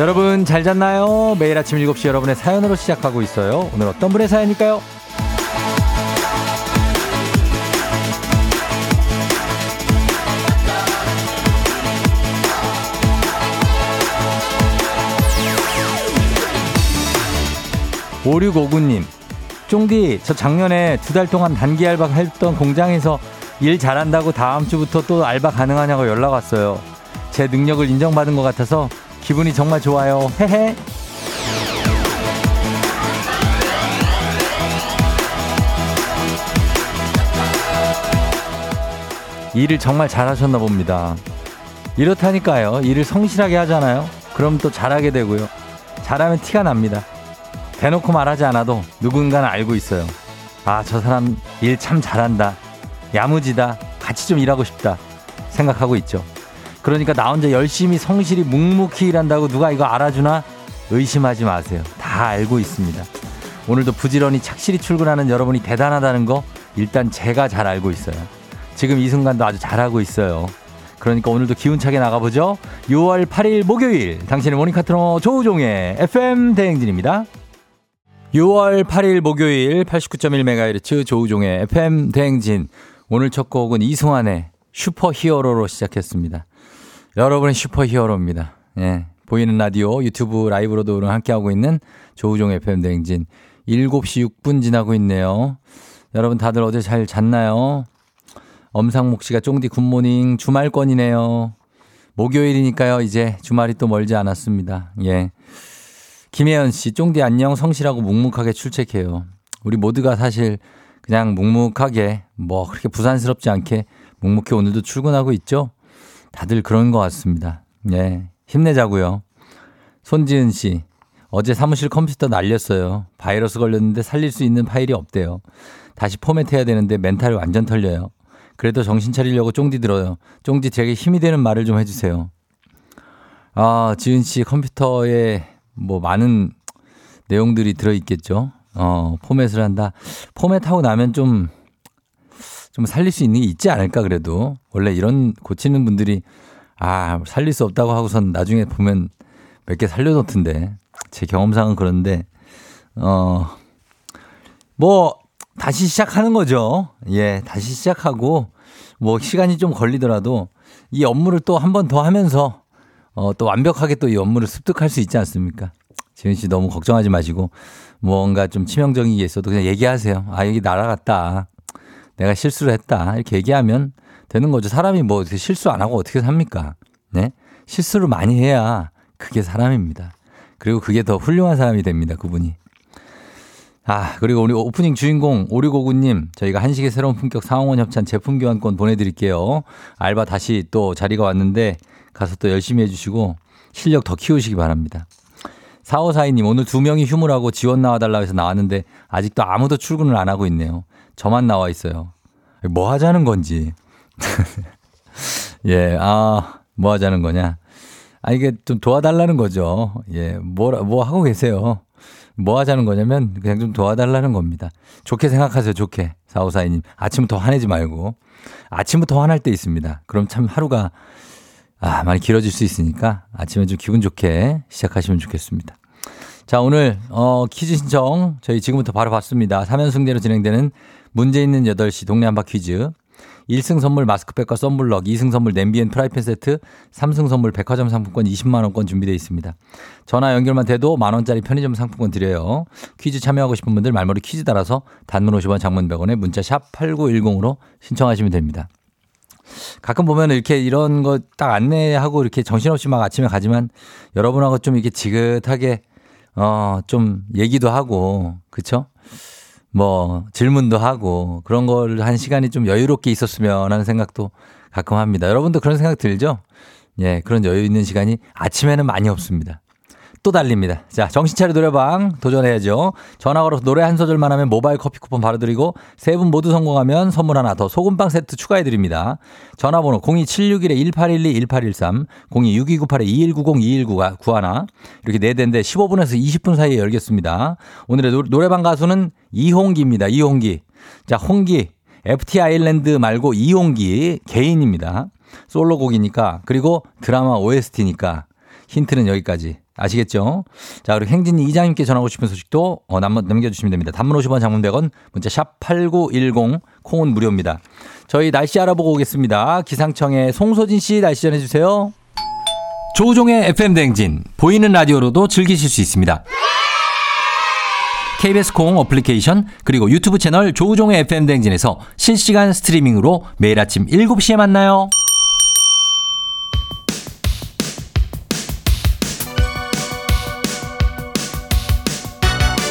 여러분 잘 잤나요? 매일 아침 7시 여러분의 사연으로 시작하고 있어요. 오늘 어떤 분의 사연일까요? 5659님, 쫑디, 저 작년에 두 달 동안 단기 알바 했던 공장에서 일 잘한다고 다음 주부터 또 알바 가능하냐고 연락 왔어요. 제 능력을 인정받은 것 같아서 기분이 정말 좋아요. 헤헤. 일을 정말 잘하셨나 봅니다. 이렇다니까요. 일을 성실하게 하잖아요. 그럼 또 잘하게 되고요. 잘하면 티가 납니다. 대놓고 말하지 않아도 누군가는 알고 있어요. 아, 저 사람 일 참 잘한다. 야무지다. 같이 좀 일하고 싶다. 생각하고 있죠. 그러니까 나 혼자 열심히 성실히 묵묵히 일한다고 누가 이거 알아주나? 의심하지 마세요. 다 알고 있습니다. 오늘도 부지런히 착실히 출근하는 여러분이 대단하다는 거 일단 제가 잘 알고 있어요. 지금 이 순간도 아주 잘하고 있어요. 그러니까 오늘도 기운차게 나가보죠. 6월 8일 목요일 당신의 모닝 카트너 조우종의 FM 대행진입니다. 6월 8일 목요일 89.1MHz 조우종의 FM 대행진 오늘 첫 곡은 이승환의 슈퍼히어로로 시작했습니다. 여러분의 슈퍼히어로입니다. 예. 보이는 라디오, 유튜브 라이브로도 함께하고 있는 조우종 FM 대행진 7시 6분 지나고 있네요. 여러분 다들 어제 잘 잤나요? 엄상목 씨가 쫑디 굿모닝 주말권이네요. 목요일이니까요. 이제 주말이 또 멀지 않았습니다. 예. 김혜연 씨, 쫑디 안녕 성실하고 묵묵하게 출첵해요. 우리 모두가 사실 그냥 묵묵하게 뭐 그렇게 부산스럽지 않게 묵묵히 오늘도 출근하고 있죠. 다들 그런 것 같습니다. 예. 힘내자고요. 손지은 씨, 어제 사무실 컴퓨터 날렸어요. 바이러스 걸렸는데 살릴 수 있는 파일이 없대요. 다시 포맷해야 되는데 멘탈 완전 털려요. 그래도 정신 차리려고 쫑디 들어요. 쫑디 제게 힘이 되는 말을 좀 해주세요. 아, 지은 씨 컴퓨터에 뭐 많은 내용들이 들어있겠죠. 어, 포맷을 한다. 포맷하고 나면 좀, 좀 살릴 수 있는 게 있지 않을까, 그래도. 원래 이런 고치는 분들이, 아, 살릴 수 없다고 하고선 나중에 보면 몇 개 살려놓던데. 제 경험상은 그런데, 어, 뭐, 다시 시작하는 거죠. 예, 다시 시작하고, 뭐, 시간이 좀 걸리더라도 이 업무를 또 한 번 더 하면서, 어, 또 완벽하게 또 이 업무를 습득할 수 있지 않습니까? 지은 씨 너무 걱정하지 마시고, 뭔가 좀 치명적인 게 있어도 그냥 얘기하세요. 아, 여기 날아갔다. 내가 실수를 했다. 이렇게 얘기하면 되는 거죠. 사람이 뭐 실수 안 하고 어떻게 삽니까? 네? 실수를 많이 해야 그게 사람입니다. 그리고 그게 더 훌륭한 사람이 됩니다. 그분이. 아, 그리고 우리 오프닝 주인공 오류고구님 저희가 한식의 새로운 품격 상황원 협찬 제품 교환권 보내드릴게요. 알바 다시 또 자리가 왔는데 가서 또 열심히 해주시고 실력 더 키우시기 바랍니다. 4542님, 오늘 두 명이 휴무라고 지원 나와달라고 해서 나왔는데 아직도 아무도 출근을 안 하고 있네요. 저만 나와 있어요. 뭐 하자는 건지. 예, 아, 뭐 하자는 거냐. 아, 이게 좀 도와달라는 거죠. 예, 뭐, 뭐 하고 계세요. 뭐 하자는 거냐면 그냥 좀 도와달라는 겁니다. 좋게 생각하세요, 좋게. 4542님. 아침부터 화내지 말고. 아침부터 화날 때 있습니다. 그럼 참 하루가 아, 많이 길어질 수 있으니까 아침에 좀 기분 좋게 시작하시면 좋겠습니다. 자, 오늘, 어, 퀴즈 신청 저희 지금부터 바로 받습니다. 3연승제로 진행되는 문제 있는 8시 동네 한바 퀴즈. 1승 선물 마스크팩과 썬블럭, 2승 선물 냄비 and 프라이팬 세트, 3승 선물 백화점 상품권 20만원권 준비되어 있습니다. 전화 연결만 돼도 만원짜리 편의점 상품권 드려요. 퀴즈 참여하고 싶은 분들 말머리 퀴즈 따라서 단문 50원 장문 100원에 문자 샵 8910으로 신청하시면 됩니다. 가끔 보면 이렇게 이런 거 딱 안내하고 이렇게 정신없이 막 아침에 가지만 여러분하고 좀 이렇게 지긋하게 어, 좀 얘기도 하고, 그쵸? 뭐, 질문도 하고, 그런 걸 한 시간이 좀 여유롭게 있었으면 하는 생각도 가끔 합니다. 여러분도 그런 생각 들죠? 예, 그런 여유 있는 시간이 아침에는 많이 없습니다. 또 달립니다. 자, 정신차려 노래방 도전해야죠. 전화 걸어서 노래 한 소절만 하면 모바일 커피 쿠폰 바로 드리고 세 분 모두 성공하면 선물 하나 더 소금빵 세트 추가해 드립니다. 전화번호 02761-1812-1813, 026298-2190-2191 이렇게 네 대인데 15분에서 20분 사이에 열겠습니다. 오늘의 노, 노래방 가수는 이홍기입니다. 이홍기. 자, 홍기. FT 아일랜드 말고 이홍기 개인입니다. 솔로곡이니까 그리고 드라마 OST니까 힌트는 여기까지. 아시겠죠? 자, 그리고 행진이 이장님께 전하고 싶은 소식도 어, 남, 남겨주시면 됩니다. 단문 50원 장문 100원, 문자 샵 8910, 콩은 무료입니다. 저희 날씨 알아보고 오겠습니다. 기상청의 송소진 씨 날씨 전해주세요. 조종의 FM 댕진, 보이는 라디오로도 즐기실 수 있습니다. KBS 콩 어플리케이션 그리고 유튜브 채널 조우종의 FM 대행진에서 실시간 스트리밍으로 매일 아침 7시에 만나요.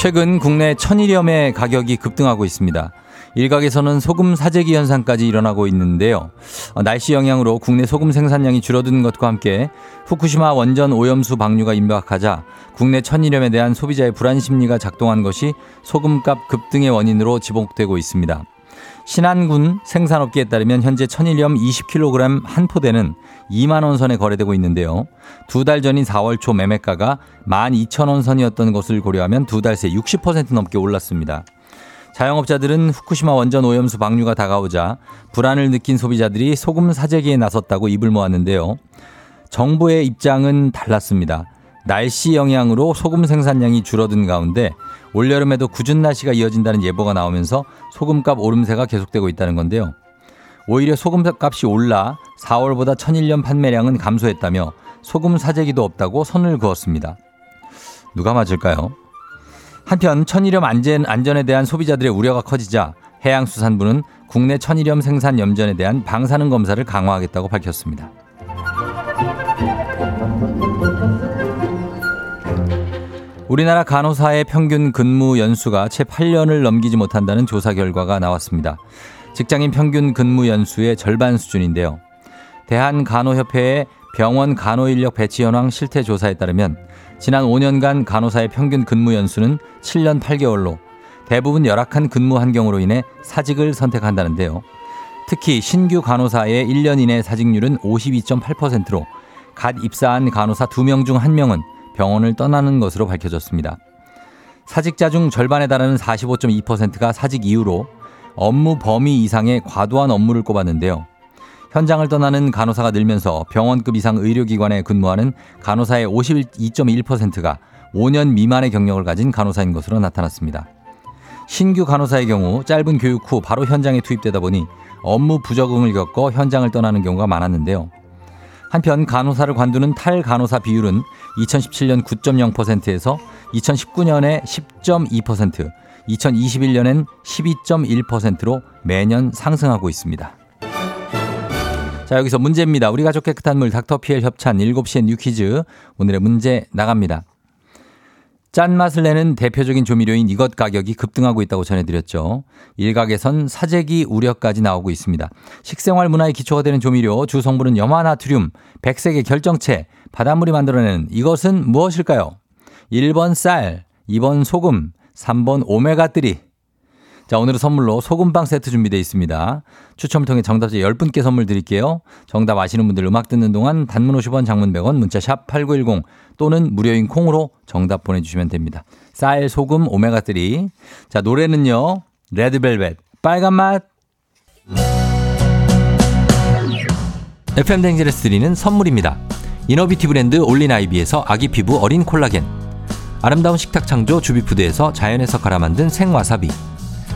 최근 국내 천일염의 가격이 급등하고 있습니다. 일각에서는 소금 사재기 현상까지 일어나고 있는데요. 어, 날씨 영향으로 국내 소금 생산량이 줄어드는 것과 함께 후쿠시마 원전 오염수 방류가 임박하자 국내 천일염에 대한 소비자의 불안 심리가 작동한 것이 소금값 급등의 원인으로 지목되고 있습니다. 신안군 생산업계에 따르면 현재 천일염 20kg 한 포대는 2만 원 선에 거래되고 있는데요. 두 달 전인 4월 초 매매가가 12,000원 선이었던 것을 고려하면 두 달 새 60% 넘게 올랐습니다. 자영업자들은 후쿠시마 원전 오염수 방류가 다가오자 불안을 느낀 소비자들이 소금 사재기에 나섰다고 입을 모았는데요. 정부의 입장은 달랐습니다. 날씨 영향으로 소금 생산량이 줄어든 가운데 올여름에도 굳은 날씨가 이어진다는 예보가 나오면서 소금값 오름세가 계속되고 있다는 건데요. 오히려 소금값이 올라 4월보다 천일염 판매량은 감소했다며 소금 사재기도 없다고 선을 그었습니다. 누가 맞을까요? 한편 천일염 안전, 안전에 대한 소비자들의 우려가 커지자 해양수산부는 국내 천일염 생산 염전에 대한 방사능 검사를 강화하겠다고 밝혔습니다. 우리나라 간호사의 평균 근무 연수가 채 8년을 넘기지 못한다는 조사 결과가 나왔습니다. 직장인 평균 근무 연수의 절반 수준인데요. 대한간호협회의 병원 간호인력 배치 현황 실태 조사에 따르면 지난 5년간 간호사의 평균 근무 연수는 7년 8개월로 대부분 열악한 근무 환경으로 인해 사직을 선택한다는데요. 특히 신규 간호사의 1년 이내 사직률은 52.8%로 갓 입사한 간호사 2명 중 1명은 병원을 떠나는 것으로 밝혀졌습니다. 사직자 중 절반에 달하는 45.2%가 사직 이후로 업무 범위 이상의 과도한 업무를 꼽았는데요. 현장을 떠나는 간호사가 늘면서 병원급 이상 의료기관에 근무하는 간호사의 52.1%가 5년 미만의 경력을 가진 간호사인 것으로 나타났습니다. 신규 간호사의 경우 짧은 교육 후 바로 현장에 투입되다 보니 업무 부적응을 겪어 현장을 떠나는 경우가 많았는데요. 한편 간호사를 관두는 탈간호사 비율은 2017년 9.0%에서 2019년에 10.2%, 2021년엔 12.1%로 매년 상승하고 있습니다. 자, 여기서 문제입니다. 우리 가족 깨끗한 물 닥터피엘 협찬 7시엔 뉴 퀴즈. 오늘의 문제 나갑니다. 짠맛을 내는 대표적인 조미료인 이것 가격이 급등하고 있다고 전해드렸죠. 일각에선 사재기 우려까지 나오고 있습니다. 식생활 문화의 기초가 되는 조미료, 주 성분은 염화나트륨, 백색의 결정체, 바닷물이 만들어내는 이것은 무엇일까요? 1번 쌀, 2번 소금, 3번 오메가3. 자, 오늘은 선물로 소금빵 세트 준비되어 있습니다. 추첨을 통해 정답자 10분께 선물 드릴게요. 정답 아시는 분들 음악 듣는 동안 단문 50원, 장문 100원, 문자 샵 8910 또는 무료인 콩으로 정답 보내주시면 됩니다. 쌀, 소금, 오메가3. 자, 노래는요. 레드벨벳, 빨간 맛. FM 대행진에서 드리는 선물입니다. inner beauty 브랜드 올린 아이비에서 아기 피부 어린 콜라겐. 아름다운 식탁 창조 주비푸드에서 자연에서 갈아 만든 생와사비.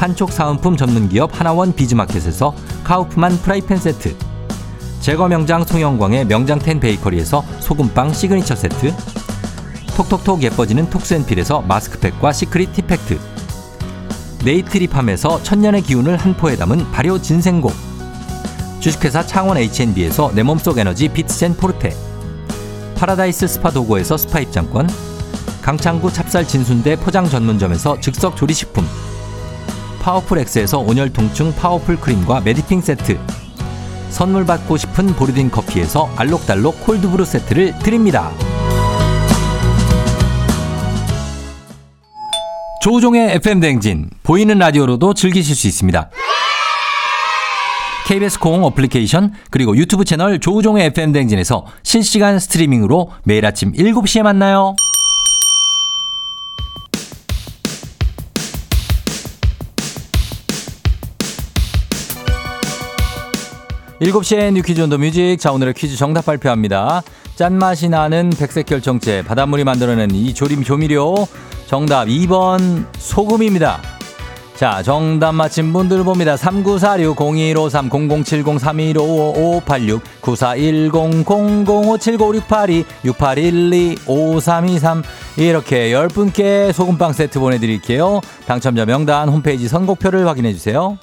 판촉 사은품 전문 기업 하나원 비즈마켓에서 카우프만 프라이팬 세트 제과 명장 송영광의 명장텐 베이커리에서 소금빵 시그니처 세트 톡톡톡 예뻐지는 톡스앤필에서 마스크팩과 시크릿 티팩트 네이트리팜에서 천년의 기운을 한 포에 담은 발효 진생고 주식회사 창원 H&B에서 내 몸속 에너지 비트젠 포르테 파라다이스 스파 도고에서 스파 입장권 강창구 찹쌀 진순대 포장 전문점에서 즉석 조리식품 파워풀 엑스에서 온열 통증 파워풀 크림과 메디핑 세트 선물 받고 싶은 보르딘 커피에서 알록달록 콜드브루 세트를 드립니다. 조우종의 FM 댕진 보이는 라디오로도 즐기실 수 있습니다. KBS 공 어플리케이션 그리고 유튜브 채널 조우종의 FM 댕진에서 실시간 스트리밍으로 매일 아침 7시에 만나요. 7시에 뉴 퀴즈 on the music. 자, 오늘의 퀴즈 정답 발표합니다. 짠맛이 나는 백색 결정체, 바닷물이 만들어낸 이 조림 조미료. 정답 2번 소금입니다. 자, 정답 맞힌 분들 봅니다. 3946-0253-007-0315-586-9410-00579-6822-6812-5323 이렇게 10분께 소금빵 세트 보내드릴게요. 당첨자 명단 홈페이지 선곡표를 확인해주세요.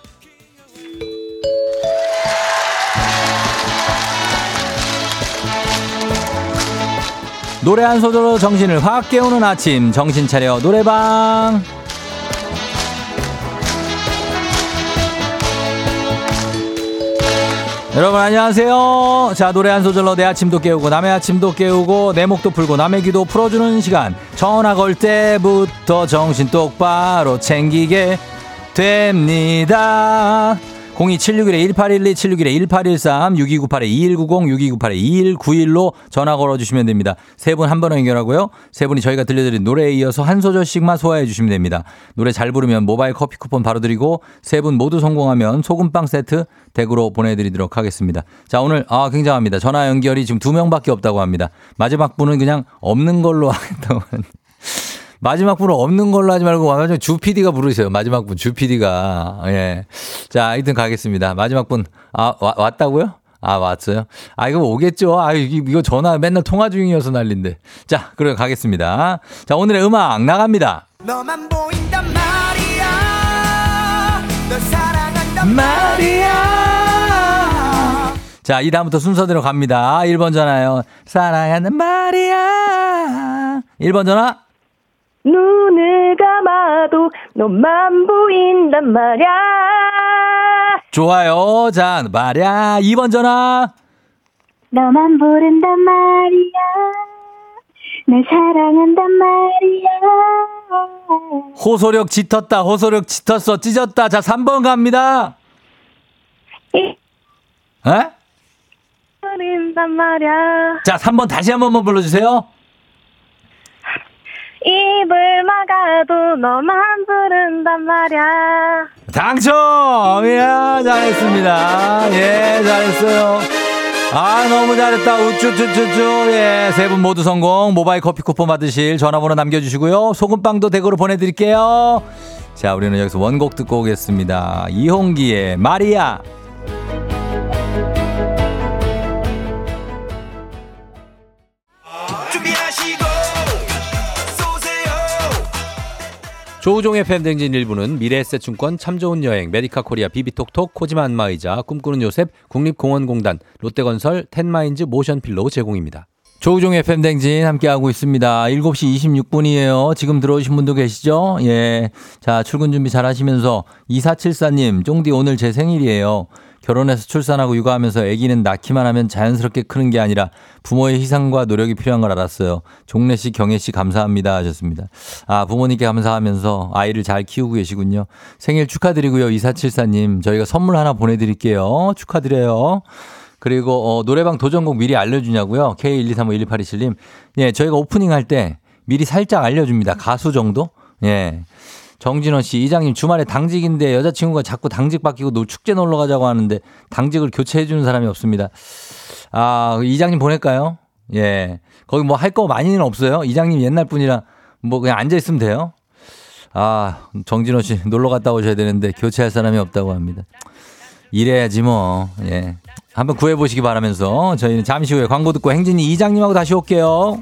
노래 한 소절로 정신을 확 깨우는 아침. 정신 차려 노래방. 여러분 안녕하세요. 자 노래 한 소절로 내 아침도 깨우고 남의 아침도 깨우고 내 목도 풀고 남의 귀도 풀어주는 시간. 전화 걸 때부터 정신 똑바로 챙기게 됩니다 02761-1812, 761-1813, 6298-2190, 6298-2191로 전화 걸어주시면 됩니다. 세 분 한 번 연결하고요. 세 분이 저희가 들려드린 노래에 이어서 한 소절씩만 소화해 주시면 됩니다. 노래 잘 부르면 모바일 커피 쿠폰 바로 드리고 세 분 모두 성공하면 소금빵 세트 댁으로 보내드리도록 하겠습니다. 자, 오늘, 아, 굉장합니다. 전화 연결이 지금 두 명밖에 없다고 합니다. 마지막 분은 그냥 없는 걸로 하겠다고 하는데. 마지막 분은 없는 걸로 하지 말고 완전 주 PD가 부르세요. 마지막 분, 주 PD가. 예. 자, 하여튼 가겠습니다. 마지막 분, 아, 와, 왔다고요? 아, 왔어요? 아, 이거 오겠죠? 아, 이거 전화 맨날 통화 중이어서 난린데. 자, 그럼 가겠습니다. 자, 오늘의 음악 나갑니다. 너만 보인단 말이야. 널 사랑한단 말이야. 자, 이 다음부터 순서대로 갑니다. 1번 전화요. 사랑하는 말이야. 1번 전화. 눈을 감아도 너만 보인단 말야. 좋아요. 자, 말야. 2번 전화. 너만 부른단 말이야. 날 사랑한단 말이야. 호소력 짙었다. 호소력 짙었어. 찢었다. 자, 3번 갑니다. 에? 부른단 말이야. 자, 3번 다시 한 번만 불러주세요. 입을 막아도 너만 부른단 말야. 당첨! 이야, 잘했습니다. 예, 잘했어요. 아, 너무 잘했다. 우쭈쭈쭈쭈. 예, 세 분 모두 성공. 모바일 커피 쿠폰 받으실 전화번호 남겨주시고요. 소금빵도 댁으로 보내드릴게요. 자, 우리는 여기서 원곡 듣고 오겠습니다. 이홍기의 마리아. 조우종의 FM 대행진 1부는 미래에셋증권 참 좋은 여행 메디카 코리아 비비톡톡 코지마 안마의자 꿈꾸는 요셉 국립공원공단 롯데건설 텐마인즈 모션필로 제공입니다. 조우종의 FM 대행진 함께하고 있습니다. 7시 26분이에요. 지금 들어오신 분도 계시죠? 예. 자, 출근 준비 잘 하시면서 2474님, 쫑디 오늘 제 생일이에요. 결혼해서 출산하고 육아하면서 아기는 낳기만 하면 자연스럽게 크는 게 아니라 부모의 희생과 노력이 필요한 걸 알았어요. 종래 씨, 경혜 씨 감사합니다 하셨습니다. 아, 부모님께 감사하면서 아이를 잘 키우고 계시군요. 생일 축하드리고요. 2474님. 저희가 선물 하나 보내드릴게요. 축하드려요. 그리고 어, 노래방 도전곡 미리 알려주냐고요. K123512827님. 예, 저희가 오프닝 할 때 미리 살짝 알려줍니다. 가수 정도? 예. 정진원 씨, 이장님 주말에 당직인데 여자친구가 자꾸 당직 바뀌고 노 축제 놀러 가자고 하는데 당직을 교체해 주는 사람이 없습니다. 아, 이장님 보낼까요? 예. 거기 뭐 할 거 많이는 없어요. 이장님 옛날 분이라 뭐 그냥 앉아 있으면 돼요. 아, 정진호 씨 놀러 갔다 오셔야 되는데 교체할 사람이 없다고 합니다. 이래야지 뭐. 예. 한번 구해 보시기 바라면서 저희는 잠시 후에 광고 듣고 행진이 이장님하고 다시 올게요.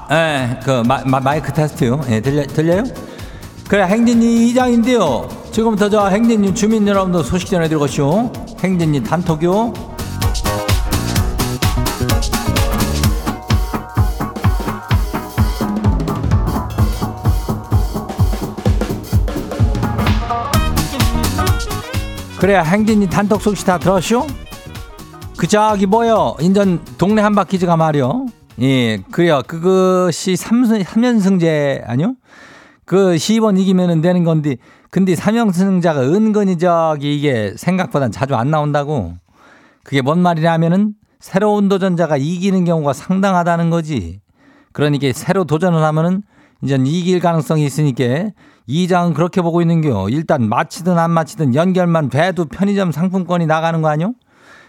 예, 그 마이크 테스트요. 예, 들려 들려요? 그래, 행진이 이장인데요. 지금부터 저 행진이 주민 여러분들 소식 전해드리고쇼. 행진이 단톡요. 그래, 행진이 단톡 소식 다 들었쇼? 그 저기 뭐요? 인전 동네 한바퀴즈가 말이요. 예, 그래요. 그것이 3, 3연승제 아니요? 그 시번 이기면은 되는 건데 근데 3연승자가 은근히 저기 이게 생각보단 자주 안 나온다고. 그게 뭔 말이냐면은 새로운 도전자가 이기는 경우가 상당하다는 거지. 그러니까 새로 도전을 하면은 이제 이길 가능성이 있으니까 이장은 그렇게 보고 있는겨. 일단 마치든 안 마치든 연결만 돼도 편의점 상품권이 나가는 거 아니요?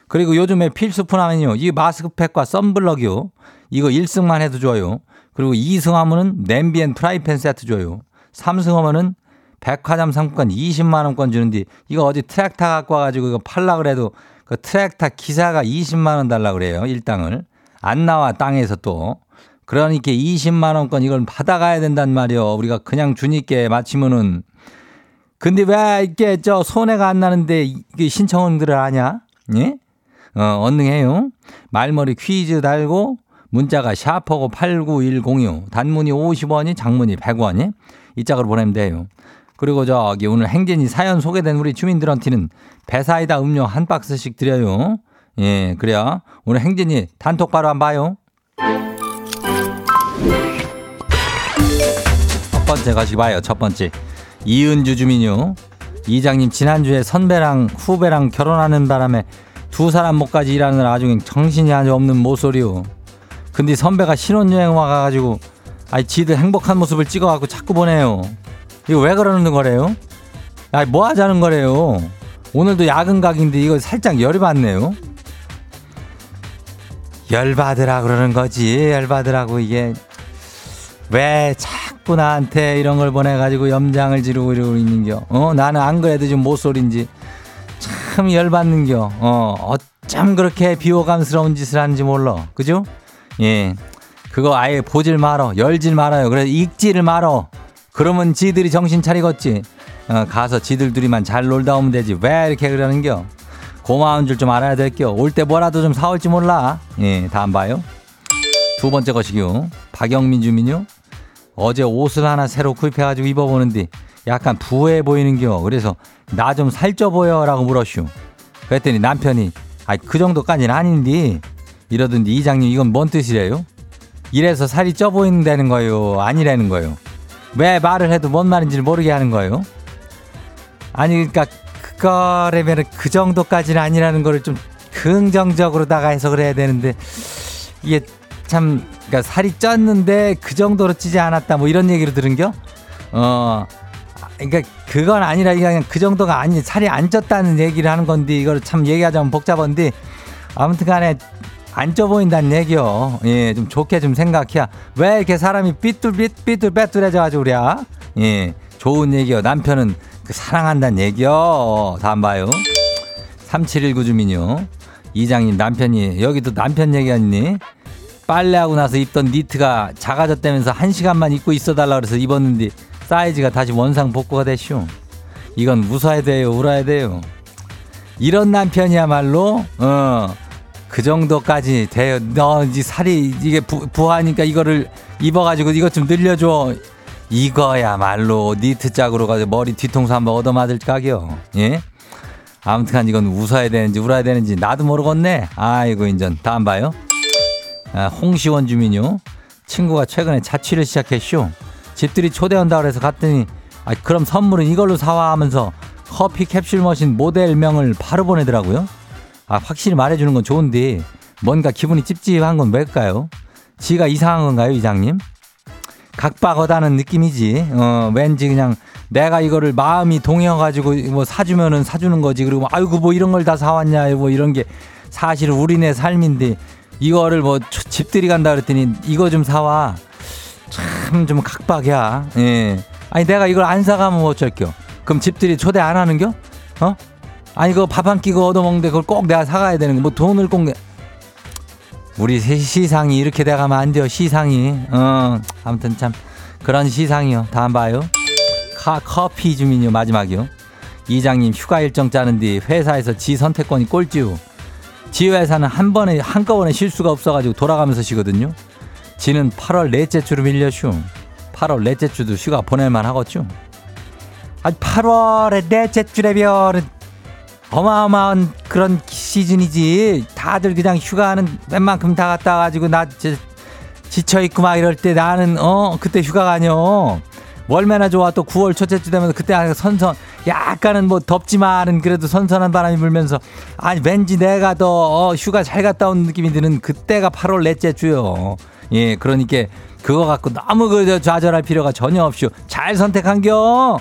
그리고 요즘에 필수품 하면요. 이 마스크팩과 썬블럭이요. 이거 1승만 해도 줘요. 그리고 2승 하면은 냄비 and 프라이팬 세트 줘요. 3승 하면은 백화점 상품권 20만 원권 주는데 이거 어디 트랙터 갖고 와가지고 이거 팔라 그래도 그 트랙터 기사가 20만 원 달라 그래요. 일당을. 안 나와 땅에서 또. 그러니까 20만 원권 이걸 받아가야 된단 말이요. 우리가 그냥 주니까 마치면은 근데 왜 이게 저 손해가 안 나는데 이게 신청원들을 하냐? 예? 어, 언능해요. 말머리 퀴즈 달고 문자가 샤퍼고 89106 단문이 50원이 장문이 100원이 이 짝으로 보내면 돼요. 그리고 저기 오늘 행진이 사연 소개된 우리 주민들한테는 배사이다 음료 한 박스씩 드려요. 예, 그래야 오늘 행진이 단톡 바로 한번 봐요. 첫 번째 가시 봐요. 첫 번째. 이은주 주민요. 이장님 지난주에 선배랑 후배랑 결혼하는 바람에 두 사람 목까지 일하는 아주 정신이 아주 없는 모쏠이요. 근데 선배가 신혼여행 와가지고 아이 지들 행복한 모습을 찍어갖고 자꾸 보내요. 이거 왜 그러는 거래요? 아이 뭐 하자는 거래요? 오늘도 야근 각인데 이거 살짝 열이 받네요. 열받으라 그러는 거지. 열받으라고 이게 왜 자꾸 나한테 이런 걸 보내가지고 염장을 지르고 이러고 있는겨. 어 나는 안 그래도 좀 모쏠인지 참 열받는겨. 어 어쩜 그렇게 비호감스러운 짓을 하는지 몰라. 그죠? 예. 그거 아예 보질 말어. 열질 말아요. 그래 읽지를 말어. 그러면 지들이 정신 차리겠지. 어, 가서 지들 둘이만 잘 놀다 오면 되지. 왜 이렇게 그러는겨? 고마운 줄 좀 알아야 될겨. 올때 뭐라도 좀 사올지 몰라. 예, 다음 봐요. 두 번째 것이요. 박영민 주민요. 어제 옷을 하나 새로 구입해가지고 입어보는데 약간 부해 보이는겨. 그래서 나 좀 살쪄 보여라고 물었슈. 그랬더니 남편이 아이 그 정도까지는 아닌데 이러던데 이장님 이건 뭔 뜻이래요? 이래서 살이 쪄 보인다는 거예요? 아니라는 거예요? 왜 말을 해도 뭔 말인지를 모르게 하는 거예요? 아니 그러니까 그거라면 그 정도까지는 아니라는 거를 좀 긍정적으로다가 해석을 해야 되는데 이게 참 그러니까 살이 쪘는데 그 정도로 찌지 않았다 뭐 이런 얘기를 들은겨? 어 그러니까 그건 아니라 그냥 그 정도가 아니 살이 안 쪘다는 얘기를 하는 건데 이걸 참 얘기하자면 복잡한데 아무튼간에 안 쪄 보인다는 얘기요. 예, 좀 좋게 좀 생각해야. 왜 이렇게 사람이 삐뚤삐 삐뚤빼뚤해져가지고 그래? 예, 좋은 얘기요. 남편은 그 사랑한다는 얘기요. 다음 봐요. 3719 주민요. 이장님 남편이 여기도 남편 얘기 아니니? 빨래하고 나서 입던 니트가 작아졌다면서 한 시간만 입고 있어달라 그래서 입었는데 사이즈가 다시 원상 복구가 됐슈. 이건 웃어야 돼요, 울어야 돼요. 이런 남편이야말로 어. 그 정도까지 돼요. 너 이제 살이 이게 부, 부하니까 이거를 입어가지고 이것 좀 늘려줘. 이거야말로 니트 짝으로 가지고 머리 뒤통수 한번 얻어맞을 각이요. 예? 아무튼 이건 웃어야 되는지 울어야 되는지 나도 모르겠네. 아이고 인전 다음 봐요. 아, 홍시원 주민요. 친구가 최근에 자취를 시작했쇼. 집들이 초대한다 그래서 갔더니 아 그럼 선물은 이걸로 사와 하면서 커피 캡슐 머신 모델명을 바로 보내더라고요. 아 확실히 말해주는 건 좋은데 뭔가 기분이 찝찝한 건 왜일까요? 지가 이상한 건가요, 이장님? 각박하다는 느낌이지. 어, 왠지 그냥 내가 이거를 마음이 동해가지고 뭐 사주면은 사주는 거지. 그리고 아이고 뭐 이런 걸 다 사왔냐. 뭐 이런 게 사실 우리네 삶인데 이거를 뭐 집들이 간다 그랬더니 이거 좀 사와. 참 좀 각박이야. 예. 아니 내가 이걸 안 사가면 뭐 어쩔겨. 그럼 집들이 초대 안 하는겨? 어? 아니 그거 밥한 끼고 얻어먹는데 그걸 꼭 내가 사가야 되는 거 뭐 돈을 꼭 내. 우리 시상이 이렇게 돼가면 안 돼요. 시상이. 어, 아무튼 참 그런 시상이요. 다음 봐요. 카, 커피 주민요 마지막이요. 이장님 휴가 일정 짜는데 회사에서 지 선택권이 꼴찌요. 지 회사는 한 번에 한꺼번에 쉴 수가 없어가지고 돌아가면서 쉬거든요. 지는 8월 넷째 주로 밀려슈. 8월 넷째 주도 휴가 보낼만 하겠죠. 아 8월에 넷째 주래별은 어마어마한 그런 시즌이지. 다들 그냥 휴가는 웬만큼 다 갔다 가지고 나 지쳐 있고 막 이럴 때 나는 어 그때 휴가가 아니요. 얼마나 좋아 또 9월 첫째 주 되면서 그때 선선 약간은 뭐 덥지만은 그래도 선선한 바람이 불면서 아니 왠지 내가 더 어, 휴가 잘 갔다 온 느낌이 드는 그때가 8월 넷째 주요. 예, 그러니까 그거 갖고 너무 그 좌절할 필요가 전혀 없슈. 잘 선택한겨.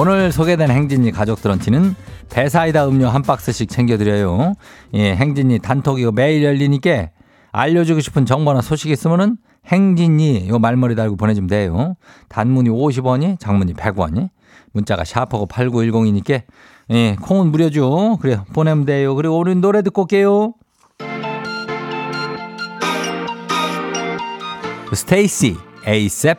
오늘 소개된 행진이 가족들한테는 배사이다 음료 한 박스씩 챙겨드려요. 예, 행진이 단톡이고 매일 열리니까 알려주고 싶은 정보나 소식 있으면은 행진이 요 말머리 달고 보내주면 돼요. 단문이 50원이, 장문이 100원이, 문자가 샤퍼고 8910이니까 예, 콩은 무료죠. 그래 보내면 돼요. 그리고 오늘 노래 듣고 올게요. 스테이시 에이셉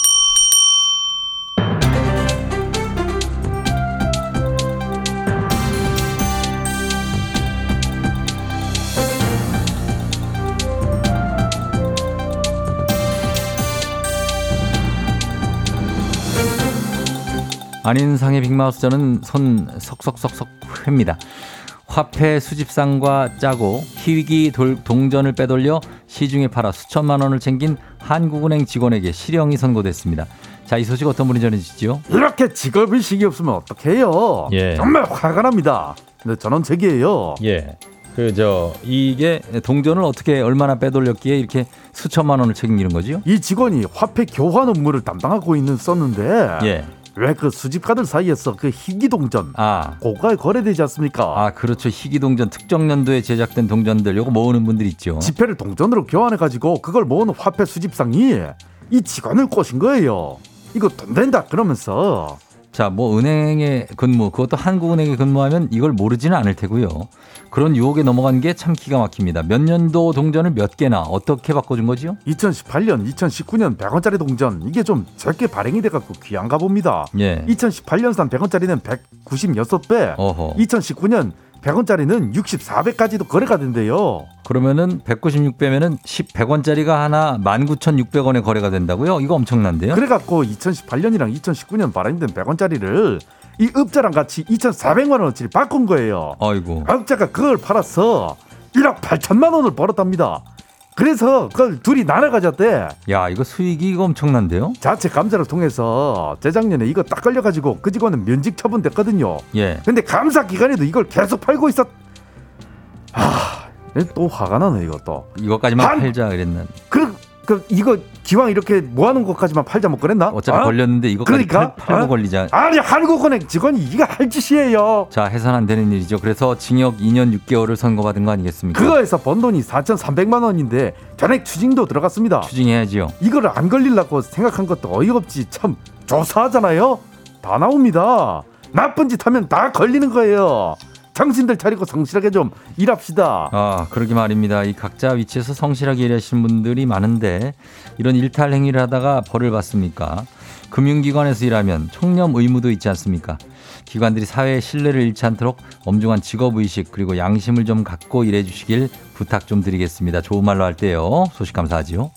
안인상의 빅마우스 저는 손 석석석석 회입니다. 화폐 수집상과 짜고 희귀 동전을 빼돌려 시중에 팔아 수천만 원을 챙긴 한국은행 직원에게 실형이 선고됐습니다. 자, 이 소식 어떤 분이 전해주시죠? 이렇게 직업의식이 없으면 어떡해요? 예. 정말 화가 납니다. 근데 저는 제기예요. 예. 그, 저, 이게 동전을 어떻게 얼마나 빼돌렸기에 이렇게 수천만 원을 책임지는 거지요? 이 직원이 화폐 교환 업무를 담당하고 있는 썼는데. 예. 왜 그 수집가들 사이에서 그 희귀 동전 아 고가에 거래되지 않습니까? 아 그렇죠 희귀 동전 특정 년도에 제작된 동전들 요거 모으는 분들 있죠. 지폐를 동전으로 교환해 가지고 그걸 모으는 화폐 수집상이 이 직원을 꼬신 거예요. 이거 돈 된다 그러면서 자, 뭐 은행에 근무, 그것도 한국은행에 근무하면 이걸 모르지는 않을 테고요. 그런 유혹에 넘어간 게 참 기가 막힙니다. 몇 년도 동전을 몇 개나 어떻게 바꿔준 거지요? 2018년, 2019년 100원짜리 동전 이게 좀 적게 발행이 돼갖고 귀한가 봅니다. 예. 2018년산 100원짜리는 196배, 어허. 2019년 100원짜리는 64배까지도 거래가 된대요. 그러면은 196배면은 10, 100원짜리가 하나 19,600원에 거래가 된다고요? 이거 엄청난데요? 그래갖고 2018년이랑 2019년 발행된 100원짜리를 이 업자랑 같이 2,400만 원어치를 바꾼 거예요. 아이고. 업자가 그걸 팔아서 1억 8천만 원을 벌었답니다. 그래서 그걸 둘이 나눠 가졌대. 야, 이거 수익이 이거 엄청난데요? 자체 감사를 통해서 재작년에 이거 딱 걸려가지고 그 직원은 면직 처분됐거든요. 예. 근데 감사 기간에도 이걸 계속 팔고 있었. 아, 또 화가 나네 이것도. 이것까지만 한- 팔자 그랬는. 그 그 이거 기왕 이렇게 모아놓은 것까지만 팔자 못 그랬나? 어차피 어? 걸렸는데 이거까지 그러니까? 팔, 팔고 어? 걸리자. 아니 한국은행 직원이 이거 할 짓이에요. 자, 해선 안 되는 일이죠. 그래서 징역 2년 6개월을 선고받은 거 아니겠습니까? 그거에서 번 돈이 4,300만 원인데 전액 추징도 들어갔습니다. 추징해야지요. 이거를 안 걸리려고 생각한 것도 어이없지 참 조사하잖아요. 다 나옵니다. 나쁜 짓 하면 다 걸리는 거예요. 정신들 차리고 성실하게 좀 일합시다. 아, 그러게 말입니다. 이 각자 위치에서 성실하게 일하시는 분들이 많은데 이런 일탈 행위를 하다가 벌을 받습니까? 금융기관에서 일하면 청렴 의무도 있지 않습니까? 기관들이 사회의 신뢰를 잃지 않도록 엄중한 직업의식 그리고 양심을 좀 갖고 일해 주시길 부탁 좀 드리겠습니다. 좋은 말로 할 때요. 소식 감사하지요.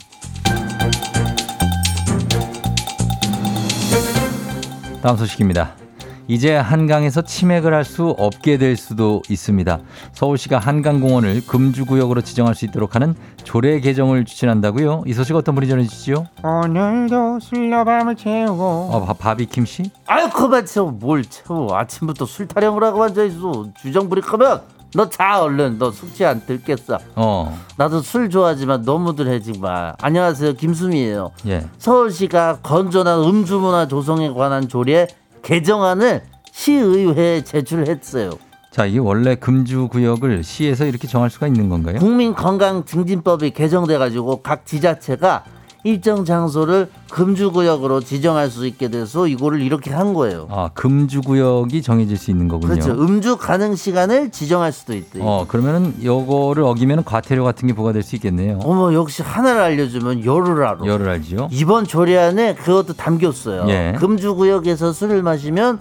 다음 소식입니다. 이제 한강에서 치맥을 할 수 없게 될 수도 있습니다. 서울시가 한강공원을 금주구역으로 지정할 수 있도록 하는 조례 개정을 추진한다고요? 이 소식 어떤 분이 전해주시죠? 오늘도 술로 밤을 채우고. 어, 바- 바비킴 씨? 아유 그만 채워. 뭘 채워. 아침부터 술 타령을 하고 앉아있어. 주정부리 크면. 너 자 얼른. 너 숙취 안 들겠어. 어, 나도 술 좋아하지만 너무들 해지 마. 안녕하세요. 김수미예요. 예. 서울시가 건전한 음주 문화 조성에 관한 조례 개정안을 시의회에 제출했어요 자, 이게 원래 금주 구역을 시에서 이렇게 정할 수가 있는 건가요? 국민건강증진법이 개정돼 가지고 각 지자체가 일정 장소를 금주구역으로 지정할 수 있게 돼서 이거를 이렇게 한 거예요 아, 금주구역이 정해질 수 있는 거군요. 그렇죠 음주 가능 시간을 지정할 수도 있대 어, 그러면은 요거를 어기면 과태료 같은 게 부과될 수 있겠네요. 어머 역시 하나를 알려주면 열을 알아. 열을 알지요? 이번 조례안에 그것도 담겼어요. 예. 금주구역에서 술을 마시면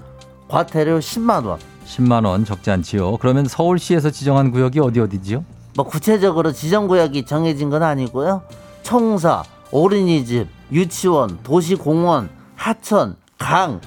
과태료 10만 원. 10만 원 적지 않지요. 그러면 서울시에서 지정한 구역이 어디 어디지요? 뭐 구체적으로 지정 구역이 정해진 건 아니고요. 청사, 어린이집, 유치원, 도시공원, 하천, 강,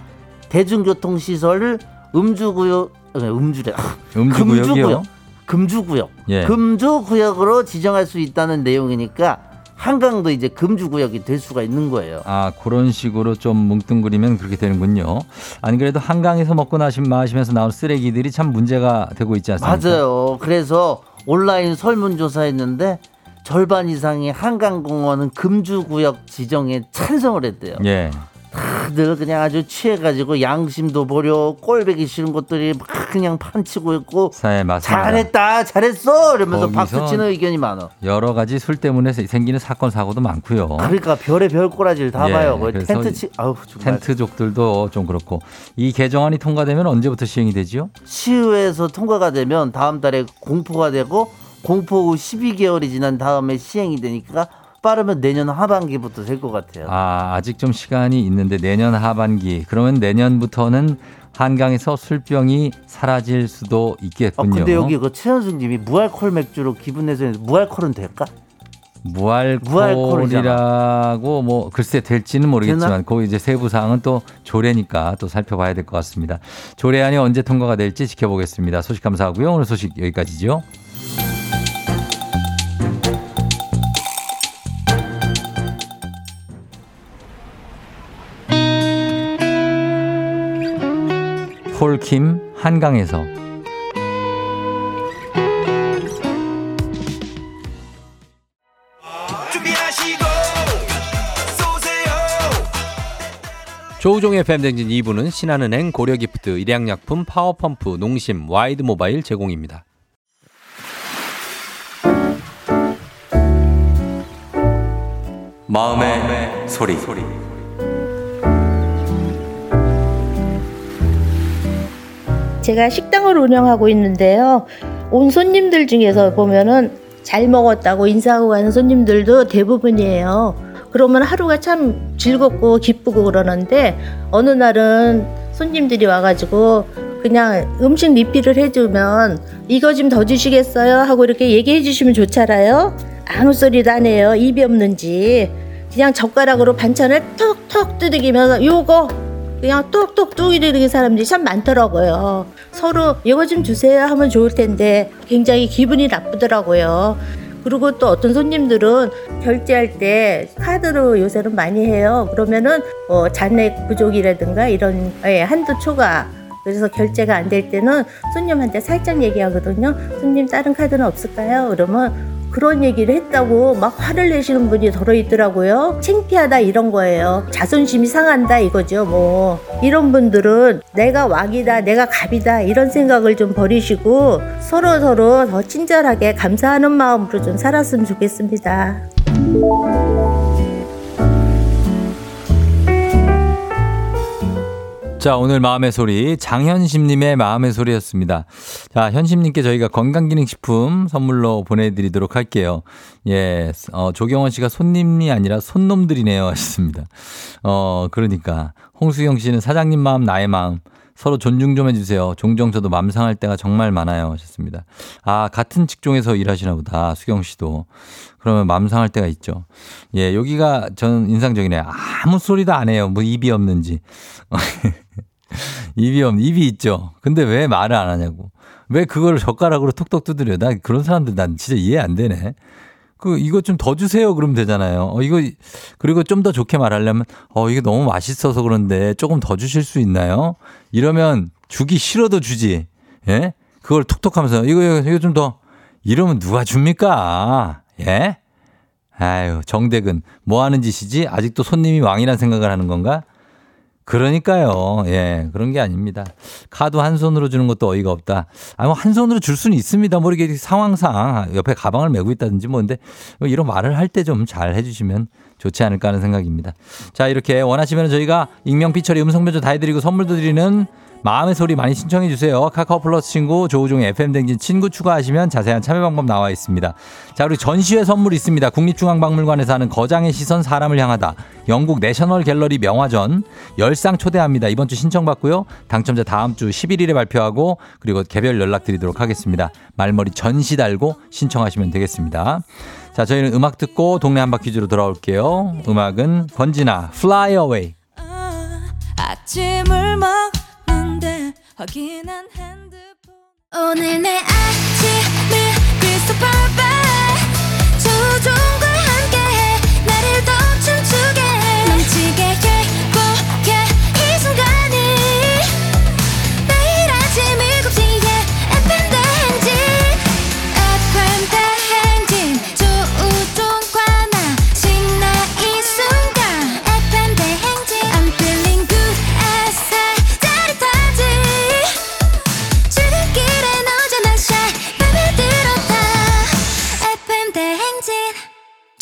대중교통시설을 음주구역, 아, 음주래. 음주구역이요? 금주구역. 금주구역. 예. 금주구역으로 지정할 수 있다는 내용이니까 한강도 이제 금주구역이 될 수가 있는 거예요. 아, 그런 식으로 좀 뭉뚱그리면 그렇게 되는군요. 아니 그래도 한강에서 먹고 마시면서 나온 쓰레기들이 참 문제가 되고 있지 않습니까? 맞아요. 그래서 온라인 설문조사했는데 절반 이상이 한강공원은 금주구역 지정에 찬성을 했대요. 예. 다들 그냥 아주 취해가지고 양심도 버려 꼴배기 싫은 것들이 막 그냥 판치고 있고 맞습니다. 잘했다 잘했어 이러면서 박수치는 의견이 많아. 여러 가지 술 때문에 생기는 사건 사고도 많고요. 그러니까 별의 별 꼬라지를 다 예, 봐요. 텐트 치 아우 텐트족들도 좀 그렇고 이 개정안이 통과되면 언제부터 시행이 되지요? 시의회에서 통과가 되면 다음 달에 공포가 되고 공포 후 12개월이 지난 다음에 시행이 되니까 빠르면 내년 하반기부터 될 것 같아요. 아, 아직 좀 시간이 있는데 내년 하반기 그러면 내년부터는 한강에서 술병이 사라질 수도 아, 있겠군요. 근데 여기 그 최현숙 님이 무알콜 맥주로 기분 내서 무알콜은 될까? 무알콜이라고 뭐 글쎄 될지는 모르겠지만 그 이제 세부 사항은 또 조례니까 또 살펴봐야 될 것 같습니다. 조례안이 언제 통과가 될지 지켜보겠습니다. 소식 감사하고요. 오늘 소식 여기까지죠. 폴킴 한강에서 조우종의 FM 대행진 2부는 신한은행 고려기프트 일양약품 파워펌프 농심 와이드모바일 제공입니다. 마음의, 소리. 제가 식당을 운영하고 있는데요. 온 손님들 중에서 보면은 잘 먹었다고 인사하고 가는 손님들도 대부분이에요. 그러면 하루가 참 즐겁고 기쁘고 그러는데 어느 날은 손님들이 와가지고 그냥 음식 리필을 해주면 이거 좀 더 주시겠어요? 하고 이렇게 얘기해 주시면 좋잖아요. 아무 소리도 안 해요. 입이 없는지. 그냥 젓가락으로 반찬을 톡톡 두들기면서 요거 그냥 뚝뚝뚝 이러는 사람들이 참 많더라고요. 서로 이거 좀 주세요 하면 좋을 텐데 굉장히 기분이 나쁘더라고요. 그리고 또 어떤 손님들은 결제할 때 카드로 요새는 많이 해요. 그러면은 뭐 잔액 부족이라든가 이런 예, 한도 초과 그래서 결제가 안 될 때는 손님한테 살짝 얘기하거든요. 손님 다른 카드는 없을까요? 그러면 그런 얘기를 했다고 막 화를 내시는 분이 더러 있더라고요. 창피하다 이런 거예요. 자존심이 상한다 이거죠. 뭐 이런 분들은 내가 왕이다, 내가 갑이다 이런 생각을 좀 버리시고 서로 서로 더 친절하게 감사하는 마음으로 좀 살았으면 좋겠습니다. 자, 오늘 마음의 소리 장현심님의 마음의 소리였습니다. 자, 현심님께 저희가 건강기능식품 선물로 보내드리도록 할게요. 예, 어, 조경원 씨가 손님이 아니라 손놈들이네요 하셨습니다. 어, 그러니까 홍수경 씨는 사장님 마음 나의 마음 서로 존중 좀 해주세요. 종종 저도 맘 상할 때가 정말 많아요 하셨습니다. 아, 같은 직종에서 일하시나 보다 수경 씨도. 그러면 맘 상할 때가 있죠. 예, 여기가 저는 인상적이네요. 아무 소리도 안 해요. 뭐 입이 없는지. 입이 없, 입이 있죠. 근데 왜 말을 안 하냐고. 왜 그걸 젓가락으로 톡톡 두드려. 나 그런 사람들 난 진짜 이해 안 되네. 그, 이거 좀더 주세요. 그러면 되잖아요. 어, 이거, 그리고 좀 더 좋게 말하려면, 어, 이게 너무 맛있어서 그런데 조금 더 주실 수 있나요? 이러면 주기 싫어도 주지. 예? 그걸 톡톡 하면서, 이거, 이거, 좀 더. 이러면 누가 줍니까? 예? 아유, 정대근. 뭐 하는 짓이지? 아직도 손님이 왕이란 생각을 하는 건가? 그러니까요. 예, 그런 게 아닙니다. 카드 한 손으로 주는 것도 어이가 없다. 아, 뭐한 손으로 줄 수는 있습니다. 뭐 이렇게 상황상 옆에 가방을 메고 있다든지 뭔데 뭐 이런 말을 할 때 좀 잘 해주시면 좋지 않을까 하는 생각입니다. 자, 이렇게 원하시면 저희가 익명 피처리 음성 변조 다 해드리고 선물도 드리는 마음의 소리 많이 신청해 주세요. 카카오 플러스 친구 조우종의 FM 댕진 친구 추가하시면 자세한 참여 방법 나와 있습니다. 자, 우리 전시회 선물 있습니다. 국립중앙박물관에서 하는 거장의 시선 사람을 향하다. 영국 내셔널 갤러리 명화전 열상 초대합니다. 이번 주 신청받고요. 당첨자 다음 주 11일에 발표하고 그리고 개별 연락 드리도록 하겠습니다. 말머리 전시 달고 신청하시면 되겠습니다. 자, 저희는 음악 듣고 동네 한바 퀴즈로 돌아올게요. 음악은 권진아 Fly Away. 아침을 먹는데 확인한 핸드폰. 오늘 내 아침을 crystal perfect 조종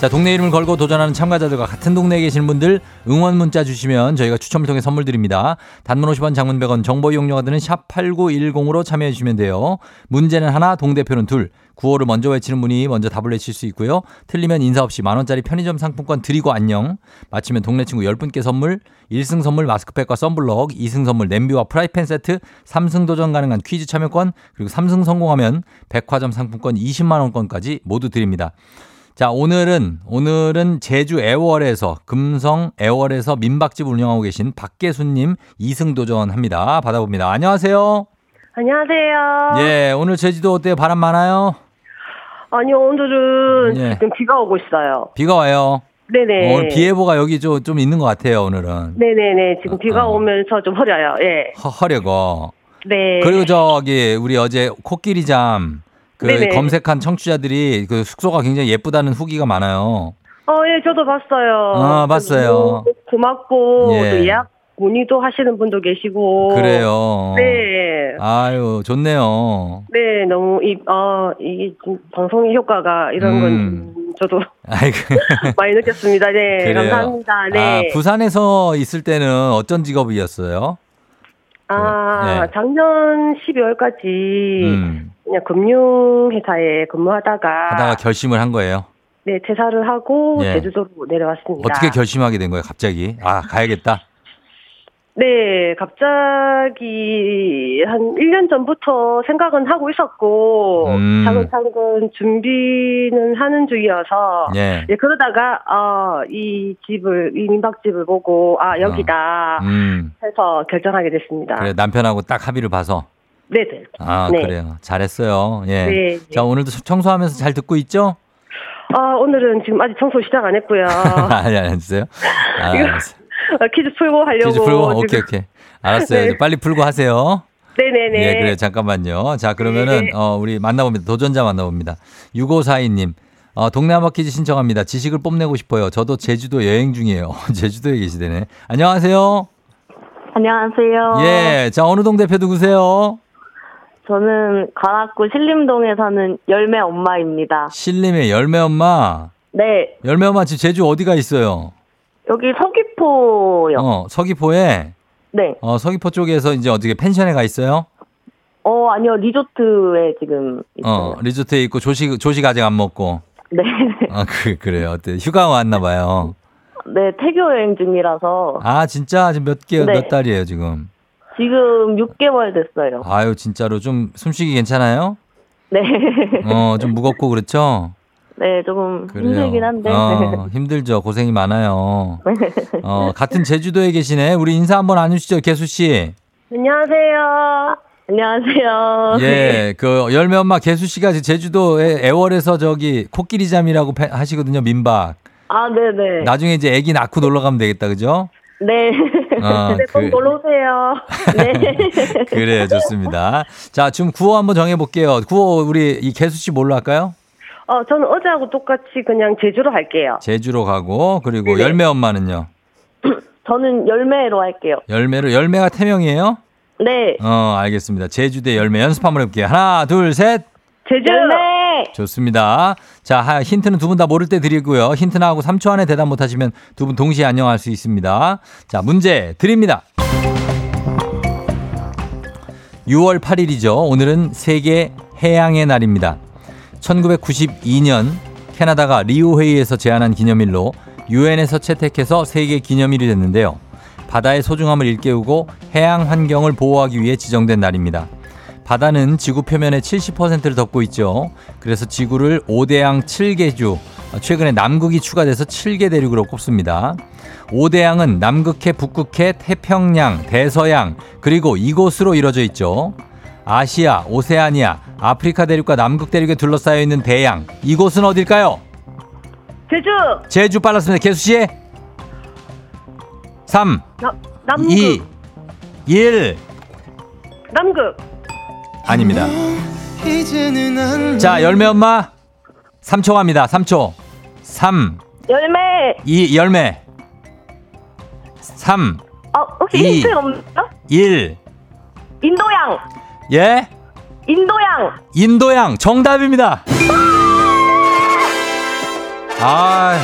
자 동네 이름을 걸고 도전하는 참가자들과 같은 동네에 계신 분들 응원 문자 주시면 저희가 추첨을 통해 선물 드립니다. 단문 50원 장문 100원 정보 이용료가 드는 샵 8910으로 참여해 주시면 돼요. 문제는 하나 동대표는 둘. 구호를 먼저 외치는 분이 먼저 답을 외칠 수 있고요. 틀리면 인사 없이 만 원짜리 편의점 상품권 드리고 안녕. 마치면 동네 친구 10분께 선물 1승 선물 마스크팩과 썬블럭 2승 선물 냄비와 프라이팬 세트 3승 도전 가능한 퀴즈 참여권 그리고 3승 성공하면 백화점 상품권 20만 원권까지 모두 드립니다. 자, 오늘은 오늘은 제주 애월에서 금성 애월에서 민박집 운영하고 계신 박계수님 2승 도전 합니다. 받아봅니다. 안녕하세요. 안녕하세요. 예, 오늘 제주도 어때요? 바람 많아요? 아니요, 오늘은 예. 지금 비가 오고 있어요. 비가 와요. 네네. 오늘 비 예보가 여기 좀, 좀 있는 것 같아요. 오늘은 네네네. 지금 비가 어. 오면서 좀 흐려요. 예. 허, 허려고. 네. 그리고 저기 우리 어제 코끼리 잠 그 네네. 검색한 청취자들이 그 숙소가 굉장히 예쁘다는 후기가 많아요. 어, 예, 저도 봤어요. 아, 봤어요. 너무 고맙고, 예. 또 예약 문의도 하시는 분도 계시고. 그래요. 네. 아유, 좋네요. 네, 너무, 이, 어, 이게 좀 방송의 효과가 이런 음. 건 저도. 많이 느꼈습니다. 네. 그래요. 감사합니다. 네. 아, 부산에서 있을 때는 어떤 직업이었어요? 아, 네. 작년 12월까지 음, 그냥 금융회사에 근무하다가 하다가 결심을 한 거예요. 네, 퇴사를 하고 예. 제주도로 내려왔습니다. 어떻게 결심하게 된 거예요, 갑자기? 아, 가야겠다. 네, 갑자기 한 1년 전부터 생각은 하고 있었고, 음. 차근차근 준비는 하는 중이어서, 예. 예, 그러다가, 어, 이 집을, 이 민박집을 보고, 아, 여기다 음. 해서 결정하게 됐습니다. 그래 남편하고 딱 합의를 봐서 네네. 아 네. 그래요 잘했어요 예. 네. 자 오늘도 청소하면서 잘 듣고 있죠? 아, 오늘은 지금 아직 청소 시작 안 했고요. 아니 안 했어요. 아. 어, 퀴즈 풀고 하려고. 퀴즈 풀고 오케이 오케이 알았어요. 네. 빨리 풀고 하세요. 네네네. 예, 그래 잠깐만요. 자 그러면은 네. 어, 우리 만나봅니다. 도전자 만나봅니다. 6542님. 어, 동네 한바 퀴즈 신청합니다. 지식을 뽐내고 싶어요. 저도 제주도 여행 중이에요. 제주도에 계시대네. 안녕하세요. 안녕하세요. 예, 자 어느 동 대표 누구세요? 저는 관악구 신림동에 사는 열매 엄마입니다. 신림의 열매 엄마. 네, 열매 엄마 집 제주 어디가 있어요? 여기 서귀포요. 어, 서귀포에 네. 어, 서귀포 쪽에서 이제 어떻게 펜션에 가 있어요? 어, 아니요. 리조트에 지금 있어요. 어, 리조트에 있고 조식 조식 아직 안 먹고. 네. 아, 그 그래요. 어때? 휴가 왔나 봐요. 네, 태교 여행 중이라서 아, 진짜 지금 몇 개, 네. 몇 달이에요, 지금? 지금 6개월 됐어요. 아유, 진짜로 좀 숨쉬기 괜찮아요? 네. 어, 좀 무겁고 그렇죠? 네, 조금 그래요. 힘들긴 한데. 어, 힘들죠. 고생이 많아요. 어, 같은 제주도에 계시네. 우리 인사 한번 안 해주시죠, 개수 씨. 안녕하세요. 안녕하세요. 예, 그 열매 엄마 개수 씨가 제주도에 애월에서 저기 코끼리 잠이라고 패- 하시거든요, 민박. 아, 네 네. 나중에 이제 애기 낳고 놀러 가면 되겠다, 그죠? 네. 어, 네, 꼭 그- 놀러 오세요. 네. 그래요, 좋습니다. 자, 지금 구호 한번 정해볼게요. 구호 우리 이 개수 씨 뭘로 할까요? 어, 저는 어제하고 똑같이 그냥 제주로 할게요. 제주로 가고 그리고 네. 열매 엄마는요. 저는 열매로 할게요. 열매로 열매가 태명이에요? 네. 어, 알겠습니다. 제주 대 열매 연습 한번 해볼게요. 하나, 둘, 셋. 제주. 열매! 좋습니다. 자, 하- 힌트는 두 분 다 모를 때 드리고요. 힌트 나하고 3초 안에 대답 못 하시면 두 분 동시에 안녕할 수 있습니다. 자, 문제 드립니다. 6월 8일이죠. 오늘은 세계 해양의 날입니다. 1992년 캐나다가 리우 회의에서 제안한 기념일로 유엔에서 채택해서 세계 기념일이 됐는데요. 바다의 소중함을 일깨우고 해양 환경을 보호하기 위해 지정된 날입니다. 바다는 지구 표면의 70%를 덮고 있죠. 그래서 지구를 5대양 7개주, 최근에 남극이 추가돼서 7개 대륙으로 꼽습니다. 5대양은 남극해, 북극해, 태평양, 대서양, 그리고 이곳으로 이루어져 있죠. 아시아, 오세아니아, 아프리카 대륙과 남극 대륙에 둘러싸여 있는 대양. 이곳은 어딜까요? 제주. 제주 빨랐습니다. 개수 씨. 3, 남, 남극. 2, 1. 남극. 아닙니다. 자, 열매 엄마. 3초 갑니다. 3초. 3, 열매! 2, 열매. 3, 어, 혹시 이. 힌트 없나요? 1. 인도양! 예? 인도양! 인도양 정답입니다. 아,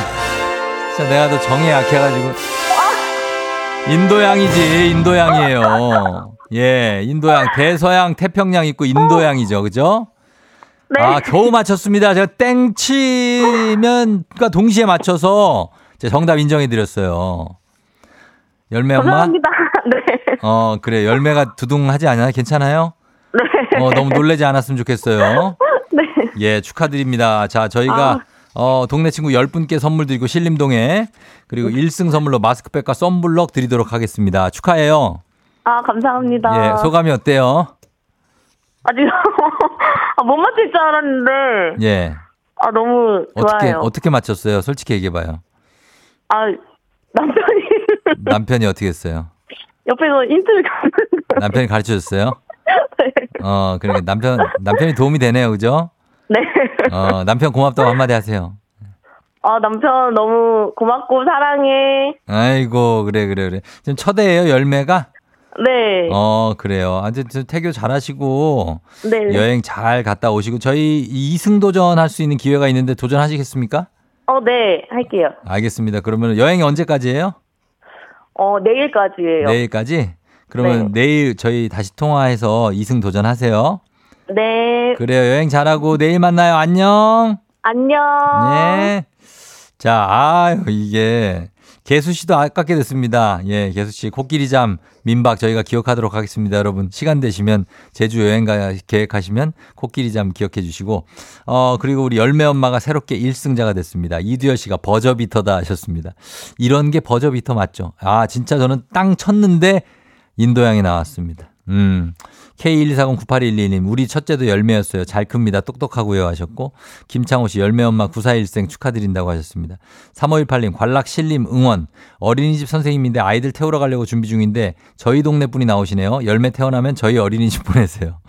진짜 내가 더 정이 약해가지고. 인도양이지, 인도양이에요. 예, 인도양, 대서양, 태평양 있고 인도양이죠, 그죠? 네. 아, 겨우 맞췄습니다. 제가 땡 치면, 과 동시에 맞춰서 정답 인정해드렸어요. 열매 엄마? 감사합니다. 네. 어, 그래. 열매가 두둥하지 않아요? 괜찮아요? 네. 어, 너무 놀라지 않았으면 좋겠어요. 네. 예, 축하드립니다. 자, 저희가 아. 어, 동네 친구 10분께 선물 드리고 신림동에 그리고 1승 선물로 마스크팩과 썬블럭 드리도록 하겠습니다. 축하해요. 아, 감사합니다. 예, 소감이 어때요? 아직 아, 못 맞힐 줄 알았는데 예. 아 너무 어떻게 좋아요. 어떻게 맞췄어요? 솔직히 얘기해 봐요. 아 남편이 남편이 어떻게 했어요? 옆에서 힌트를 주는 거예요. 남편이 가르쳐 줬어요? 네. 어, 그러니까 남편 남편이 도움이 되네요. 그죠? 네. 어, 남편 고맙다고 한마디 하세요. 아 남편 너무 고맙고 사랑해. 아이고, 그래 그래 그래. 지금 첫애예요, 열매가? 네. 어, 그래요. 아주 저 태교 잘하시고 네. 여행 잘 갔다 오시고 저희 이승 도전할 수 있는 기회가 있는데 도전하시겠습니까? 어, 네. 할게요. 알겠습니다. 그러면 여행이 언제까지예요? 어, 내일까지예요. 내일까지? 그러면 내일 저희 다시 통화해서 이승 도전하세요. 네. 그래요. 여행 잘하고 내일 만나요. 안녕. 안녕. 네. 자, 아유, 이게 개수 씨도 아깝게 됐습니다. 예, 개수 씨 코끼리 잠 민박 저희가 기억하도록 하겠습니다. 여러분 시간 되시면 제주 여행 가 계획하시면 코끼리 잠 기억해 주시고 어 그리고 우리 열매 엄마가 새롭게 1승자가 됐습니다. 이두열 씨가 버저비터다 하셨습니다. 이런 게 버저비터 맞죠? 아 진짜 저는 땅 쳤는데 인도양이 나왔습니다. 음. K124098112님, 우리 첫째도 열매였어요. 잘 큽니다. 똑똑하고요. 하셨고, 김창호 씨, 열매 엄마 94일생 축하드린다고 하셨습니다. 3518님, 관락실림 응원. 어린이집 선생님인데 아이들 태우러 가려고 준비 중인데 저희 동네 분이 나오시네요. 열매 태어나면 저희 어린이집 보내세요.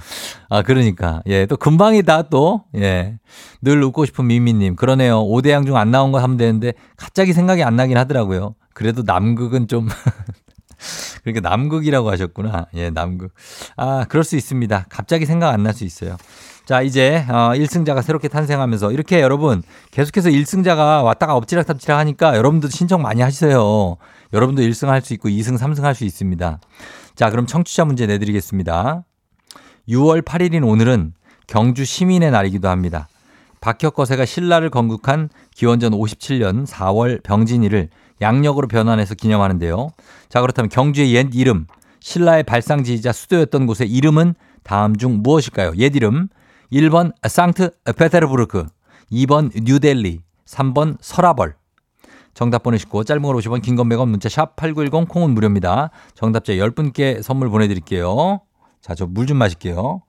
아, 그러니까. 예, 또 금방이다 또. 예. 늘 웃고 싶은 미미님. 그러네요. 5대양 중 안 나온 거 하면 되는데 갑자기 생각이 안 나긴 하더라고요. 그래도 남극은 좀 그러니까 남극이라고 하셨구나. 예, 남극. 아, 그럴 수 있습니다. 갑자기 생각 안 날 수 있어요. 자, 이제 어 1승자가 새롭게 탄생하면서 이렇게 여러분 계속해서 1승자가 왔다가 엎치락탑치락 하니까 여러분도 신청 많이 하세요. 여러분도 1승 할 수 있고 2승, 3승 할 수 있습니다. 자, 그럼 청취자 문제 내드리겠습니다. 6월 8일인 오늘은 경주 시민의 날이기도 합니다. 박혁거세가 신라를 건국한 기원전 57년 4월 병진일을 양력으로 변환해서 기념하는데요. 자, 그렇다면 경주의 옛 이름, 신라의 발상지이자 수도였던 곳의 이름은 다음 중 무엇일까요? 옛 이름 1번 상트 페테르부르크, 2번 뉴델리, 3번 서라벌. 정답 보내시고 짧은 걸 50원, 긴 건 100원, 문자 샵 8910 콩은 무료입니다. 정답자 10분께 선물 보내드릴게요. 자, 저 물 좀 마실게요.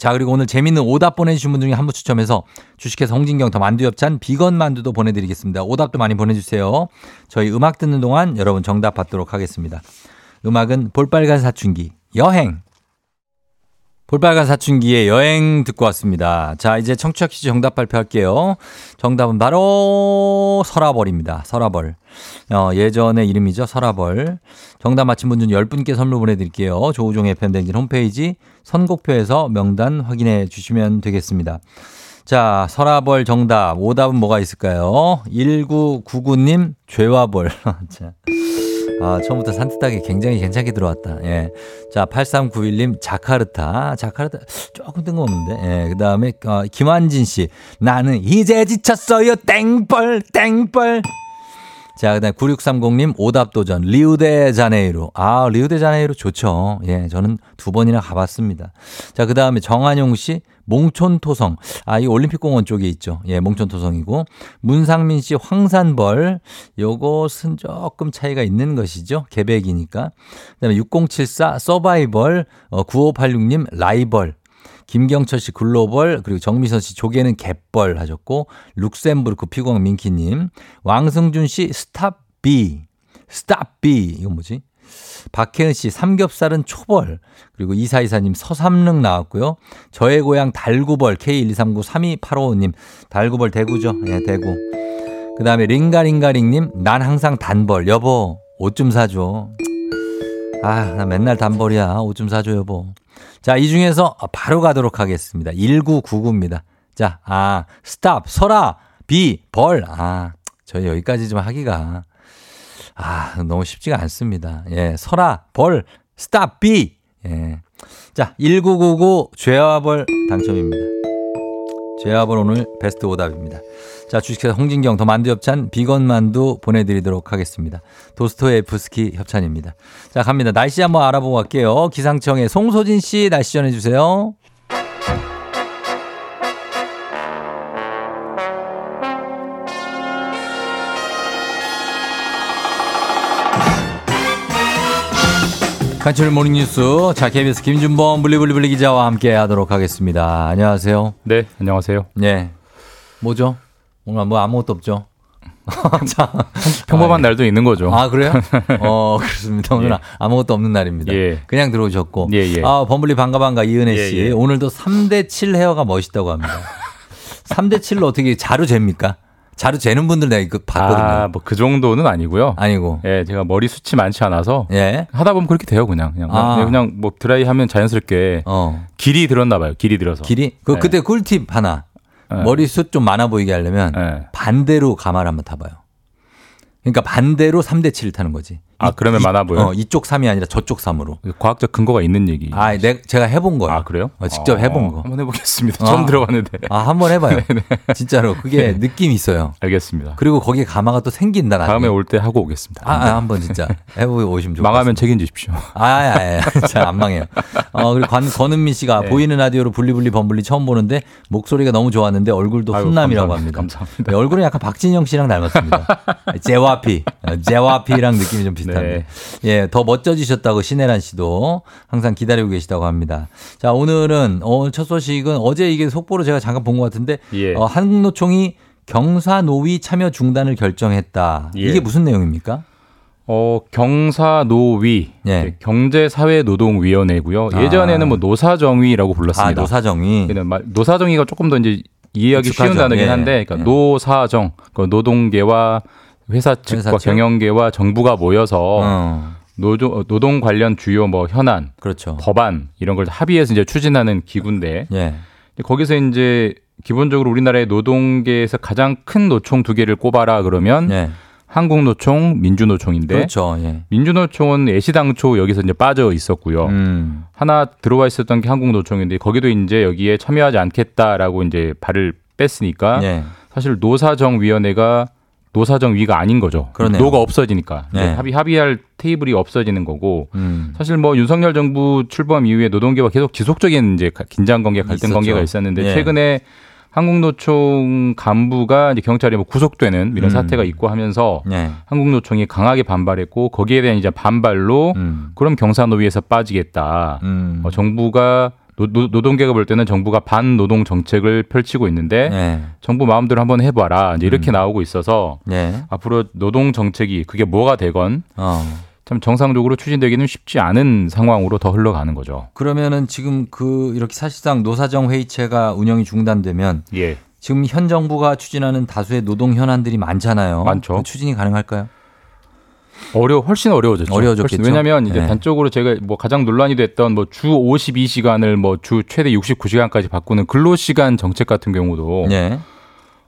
자, 그리고 오늘 재밌는 오답 보내주신 분 중에 한 분 추첨해서 주식회사 홍진경 더 만두엽찬 비건 만두도 보내드리겠습니다. 오답도 많이 보내주세요. 저희 음악 듣는 동안 여러분 정답 받도록 하겠습니다. 음악은 볼빨간 사춘기, 여행. 볼빨간 사춘기의 여행 듣고 왔습니다. 자, 이제 청취자 퀴즈 정답 발표할게요. 정답은 바로 서라벌입니다. 서라벌. 어, 예전의 이름이죠. 서라벌. 정답 맞힌 분 중 10분께 선물 보내드릴게요. 조우종의 팬댕진 홈페이지 선곡표에서 명단 확인해 주시면 되겠습니다. 자, 서라벌 정답. 오답은 뭐가 있을까요? 1999님, 죄와벌. 자. 아, 처음부터 산뜻하게 굉장히 괜찮게 들어왔다. 예. 자, 8391님, 자카르타. 자카르타, 조금 뜬금없는데. 예. 그 다음에, 어, 김환진 씨. 나는 이제 지쳤어요. 땡벌, 땡벌. 자, 그 다음에 9630님, 오답 도전. 리우데자네이루. 아, 리우데자네이루 좋죠. 예. 저는 두 번이나 가봤습니다. 자, 그 다음에 정한용 씨, 몽촌토성. 아, 이 올림픽공원 쪽에 있죠. 예, 몽촌토성이고. 문상민 씨 황산벌. 요것은 조금 차이가 있는 것이죠. 계백이니까. 그 다음에 6074 서바이벌. 어, 9586님 라이벌. 김경철 씨 글로벌 그리고 정미선 씨 조개는 갯벌 하셨고 룩셈부르크 피광 민키님 왕승준 씨 스탑 B 스탑 B 이건 뭐지? 박혜은 씨 삼겹살은 초벌 그리고 이사이사님 서삼릉 나왔고요. 저의 고향 달구벌 K123932855님 달구벌 대구죠. 예, 대구. 그 다음에 링가링가링님 난 항상 단벌 여보 옷 좀 사줘. 아 나 맨날 단벌이야 옷 좀 사줘 여보. 자, 이 중에서 바로 가도록 하겠습니다. 1999입니다. 자, 아, 스탑, 서라, 비, 벌. 아, 저희 여기까지 좀 하기가. 아, 너무 쉽지가 않습니다. 예, 서라, 벌, 스탑, 비. 예. 자, 1999 죄와 벌 당첨입니다. 벌 오늘 베스트 오답입니다. 자, 주식회사 홍진경 더 만두 협찬 비건 만두 보내드리도록 하겠습니다. 도스토에프스키 협찬입니다. 자, 갑니다. 날씨 한번 알아보고 갈게요. 기상청의 송소진 씨 날씨 전해주세요. 간추린 모닝뉴스. 자, KBS 김준범 블리블리블리 기자와 함께 하도록 하겠습니다. 안녕하세요. 네, 안녕하세요. 네. 뭐죠? 오늘 뭐 아무것도 없죠? 자, 평범한 날도 있는 거죠. 아, 그래요? 어, 그렇습니다. 오늘 예. 아무것도 없는 날입니다. 예. 그냥 들어오셨고. 예, 예. 아, 범블리 반가 반가 이은혜 씨. 예, 예. 오늘도 3대7 헤어가 멋있다고 합니다. 3대7로 어떻게 자루 잽니까? 자루 재는 분들 내가 이거 봤거든요. 아, 뭐 그 정도는 아니고요. 아니고. 예, 제가 머리 숱이 많지 않아서 예. 하다 보면 그렇게 돼요, 그냥. 그냥, 아. 그냥 뭐 드라이 하면 자연스럽게 어. 길이 들었나 봐요. 길이 들어서. 길이? 그, 네. 그때 꿀팁 하나. 네. 머리숱 좀 많아 보이게 하려면 네. 반대로 가마를 한번 타봐요. 그러니까 반대로 3대 7을 타는 거지. 아, 그러면 많아 보여. 어, 이쪽 3이 아니라 저쪽 3으로. 과학적 근거가 있는 얘기. 아, 내, 제가 해본 거예요. 아, 그래요? 어, 직접 해본 거. 한번 해보겠습니다. 아. 처음 들어봤는데. 아, 한번 해봐요. 진짜로. 그게 느낌이 있어요. 알겠습니다. 그리고 거기에 가마가 또 생긴다. 나중에. 다음에 올 때 하고 오겠습니다. 아, 아, 한번 진짜 해보고 오시면 좋겠습니다. 망하면 책임지십시오. 아, 아, 아, 자, 안 망해요. 어, 그리고 관, 권은미 씨가 네. 보이는 라디오로 블리블리 범블리 처음 보는데 목소리가 너무 좋았는데 얼굴도 아유, 훈남이라고 감사합니다. 합니다. 감사합니다. 네, 얼굴은 약간 박진영 씨랑 닮았습니다. 제와피. 어, 제와피랑 느낌이 좀 비슷 한데. 네. 예, 더 멋져지셨다고 신혜란 씨도 항상 기다리고 계시다고 합니다. 자, 오늘은, 어, 첫 소식은 어제 이게 속보로 제가 잠깐 본 것 같은데, 예. 어, 한국노총이 경사노위 참여 중단을 결정했다. 예. 이게 무슨 내용입니까? 어, 경사노위, 예. 경제사회노동위원회고요. 아. 예전에는 뭐 노사정위라고 아, 불렀습니다. 근데 말- 노사정위가 조금 더 이제 이해하기 익숙하죠. 쉬운 단어긴 예. 한데, 그러니까 예. 노사정, 그 노동계와 회사 측과 회사 측? 경영계와 정부가 모여서 어, 노조, 노동 관련 주요 뭐 현안, 그렇죠. 법안 이런 걸 합의해서 이제 추진하는 기구인데 예. 거기서 이제 기본적으로 우리나라의 노동계에서 가장 큰 노총 두 개를 꼽아라 그러면 예. 한국노총, 민주노총인데 그렇죠. 예. 민주노총은 애시당초 여기서 이제 빠져 있었고요. 음. 하나 들어와 있었던 게 한국노총인데 거기도 이제 여기에 참여하지 않겠다라고 이제 발을 뺐으니까 예. 사실 노사정위원회가 노사정 위가 아닌 거죠. 그러네요. 노가 없어지니까 네. 합의 합의할 테이블이 없어지는 거고 음. 사실 뭐 윤석열 정부 출범 이후에 노동계와 계속 지속적인 이제 가- 긴장 관계, 갈등 있었죠. 관계가 있었는데 예. 최근에 한국노총 간부가 이제 경찰에 뭐 구속되는 이런 음. 사태가 있고 하면서 예. 한국노총이 강하게 반발했고 거기에 대한 이제 반발로 음. 그럼 경사노위에서 빠지겠다. 음. 어, 정부가 노, 동계가 볼 때는 정부가 반노동 정책을 펼치고 있는데 예. 정부 마음대로 한번 해봐라 이렇게 음. 나오고 있어서 예. 앞으로 노동 정책이 그게 뭐가 되건 어. 참 정상적으로 추진되기는 쉽지 않은 상황으로 더 흘러가는 거죠. 그러면은 지금 그 이렇게 사실상 노사정 회의체가 운영이 중단되면 예. 지금 현 정부가 추진하는 다수의 노동 현안들이 많잖아요. 많죠. 그 추진이 가능할까요? 어려 훨씬 어려워졌죠. 어려워졌겠죠. 왜냐하면 이제 네. 단적으로 제가 뭐 가장 논란이 됐던 뭐 주 52시간을 뭐 주 최대 69시간까지 바꾸는 근로 시간 정책 같은 경우도 예.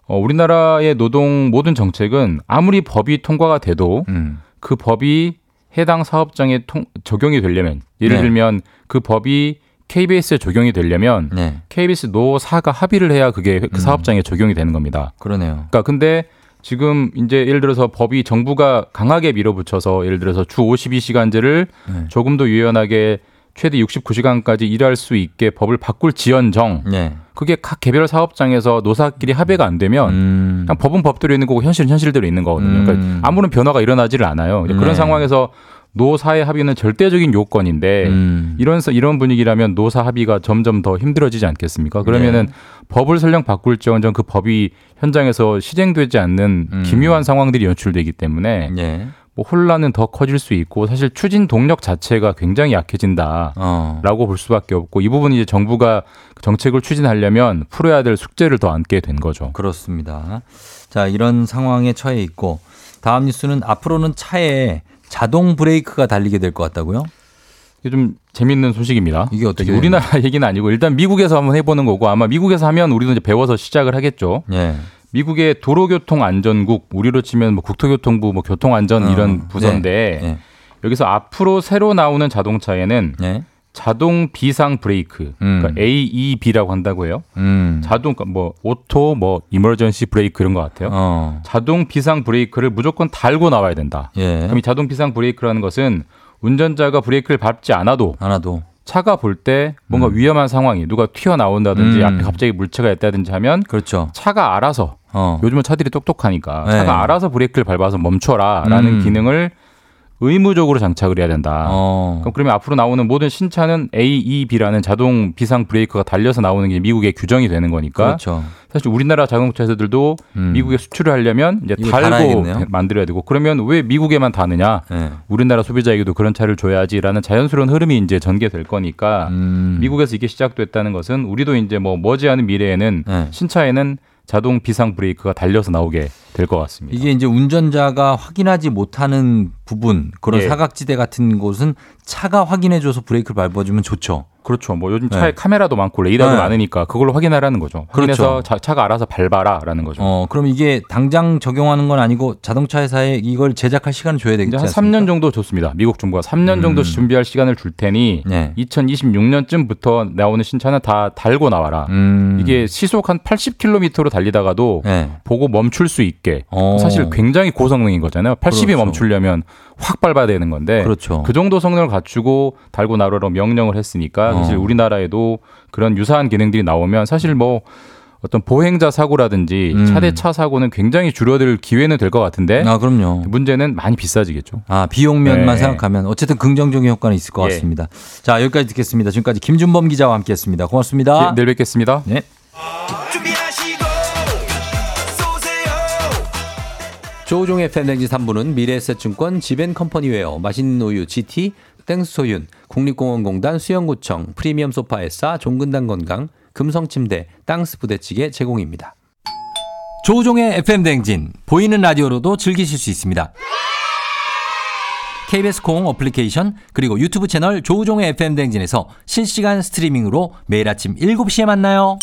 어, 우리나라의 노동 모든 정책은 아무리 법이 통과가 돼도 음. 그 법이 해당 사업장에 통, 적용이 되려면 예를 네. 들면 그 법이 KBS에 적용이 되려면 네. KBS 노사가 합의를 해야 그게 그 음. 사업장에 적용이 되는 겁니다. 그러네요. 그러니까 근데 지금 이제 예를 들어서 법이 정부가 강하게 밀어붙여서 예를 들어서 주 52시간제를 네. 조금 더 유연하게 최대 69시간까지 일할 수 있게 법을 바꿀 지연정 네. 그게 각 개별 사업장에서 노사끼리 합의가 안 되면 음. 그냥 법은 법대로 있는 거고 현실은 현실대로 있는 거거든요. 음. 그러니까 아무런 변화가 일어나지를 않아요. 그런 네. 상황에서 노사의 합의는 절대적인 요건인데 음. 이런 이런 분위기라면 노사 합의가 점점 더 힘들어지지 않겠습니까? 그러면은 네. 법을 설령 바꿀지언정 그 법이 현장에서 시행되지 않는 음. 기묘한 상황들이 연출되기 때문에 예. 뭐 혼란은 더 커질 수 있고 사실 추진 동력 자체가 굉장히 약해진다라고 어. 볼 수밖에 없고 이 부분은 이제 정부가 정책을 추진하려면 풀어야 될 숙제를 더 안게 된 거죠. 그렇습니다. 자, 이런 상황에 처해 있고 다음 뉴스는 앞으로는 차에 자동 브레이크가 달리게 될 것 같다고요? 이게 좀 재밌는 소식입니다. 이게 어떻게 우리나라 얘기는 아니고 일단 미국에서 한번 해보는 거고 아마 미국에서 하면 우리도 이제 배워서 시작을 하겠죠. 예. 미국의 도로교통안전국 우리로 치면 뭐 국토교통부 뭐 교통안전 어, 이런 부서인데 예. 여기서 앞으로 새로 나오는 자동차에는 예. 자동 비상 브레이크 음. 그러니까 AEB라고 한다고 해요. 음. 자동 그러니까 뭐 auto 뭐 emergency brake 이런 것 같아요. 어. 자동 비상 브레이크를 무조건 달고 나와야 된다. 예. 그럼 이 자동 비상 브레이크라는 것은 운전자가 브레이크를 밟지 않아도 하나도. 차가 볼 때 뭔가 위험한 상황이 누가 튀어나온다든지 음. 앞에 갑자기 물체가 있다든지 하면 그렇죠. 차가 알아서 어. 요즘은 차들이 똑똑하니까 네. 차가 알아서 브레이크를 밟아서 멈춰라라는 음. 기능을 의무적으로 장착을 해야 된다. 어. 그럼 그러면 앞으로 나오는 모든 신차는 AEB라는 자동 비상 브레이크가 달려서 나오는 게 미국의 규정이 되는 거니까 그렇죠. 사실 우리나라 자동차 회사들도 음. 미국에 수출을 하려면 이제 달고 달아야겠네요. 만들어야 되고 그러면 왜 미국에만 다느냐? 예. 우리나라 소비자에게도 그런 차를 줘야지라는 자연스러운 흐름이 이제 전개될 거니까 음. 미국에서 이게 시작됐다는 것은 우리도 이제 뭐 머지않은 미래에는 네. 신차에는 자동 비상 브레이크가 달려서 나오게 될 것 같습니다. 이게 이제 운전자가 확인하지 못하는 부분 그런 예. 사각지대 같은 곳은 차가 확인해줘서 브레이크를 밟아주면 좋죠. 그렇죠. 뭐 요즘 차에 네. 카메라도 많고 레이더도 네. 많으니까 그걸로 확인하라는 거죠. 확인해서 그렇죠. 자, 차가 알아서 밟아라라는 거죠. 어, 그럼 이게 당장 적용하는 건 아니고 자동차 회사에 이걸 제작할 시간을 줘야 이제 한 않습니까? 3년 정도 줬습니다. 미국 정부가 3년 정도 음. 준비할 시간을 줄 테니 네. 2026년쯤부터 나오는 신차는 다 달고 나와라. 음. 이게 시속 한 80km로 달리다가도 네. 보고 멈출 수 있게 어. 사실 굉장히 고성능인 거잖아요. 80이 그렇죠. 멈추려면 확 밟아야 되는 건데 그렇죠. 그 정도 성능을 갖추고 달고 나라로 명령을 했으니까 사실 어. 우리나라에도 그런 유사한 기능들이 나오면 사실 뭐 어떤 보행자 사고라든지 음. 차대차 사고는 굉장히 줄어들 기회는 될 것 같은데 아, 그럼요. 문제는 많이 비싸지겠죠. 아, 비용 면만 네. 생각하면 어쨌든 긍정적인 효과는 있을 것 예. 같습니다. 자, 여기까지 듣겠습니다. 지금까지 김준범 기자와 함께 했습니다. 고맙습니다. 예, 내일 뵙겠습니다. 네. 조우종의 FM 대행진 3부는 미래에셋증권 지벤컴퍼니웨어 맛있는 우유 GT 땡스소윤 국립공원공단 수영구청 프리미엄 소파에싸 종근당 건강 금성침대 땅스 부대찌개 제공입니다. 조우종의 FM 대행진 보이는 라디오로도 즐기실 수 있습니다. KBS 콩 어플리케이션 그리고 유튜브 채널 조우종의 FM 대행진에서 실시간 스트리밍으로 매일 아침 7시에 만나요.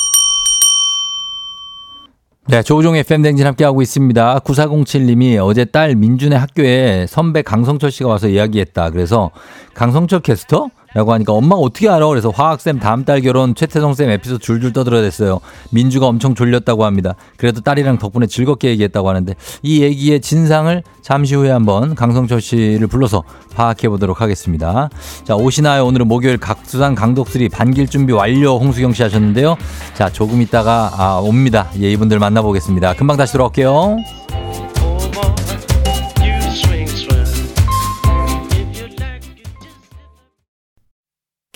네, 조우종의 팬댕진 함께하고 있습니다. 9407님이 어제 딸 민준의 학교에 선배 강성철 씨가 와서 이야기했다. 그래서 강성철 캐스터? 라고 하니까 엄마가 어떻게 알아? 그래서 화학쌤 다음 달 결혼 최태성쌤 에피소드 줄줄 떠들어댔어요. 민주가 엄청 졸렸다고 합니다. 그래도 딸이랑 덕분에 즐겁게 얘기했다고 하는데 이 얘기의 진상을 잠시 후에 한번 강성철 씨를 불러서 파악해 보도록 하겠습니다. 자, 오시나요? 오늘은 목요일 각수산 강독수리 반길 준비 완료 홍수경 씨 하셨는데요. 자, 조금 있다가 아, 옵니다. 예, 이분들 만나보겠습니다. 금방 다시 돌아올게요.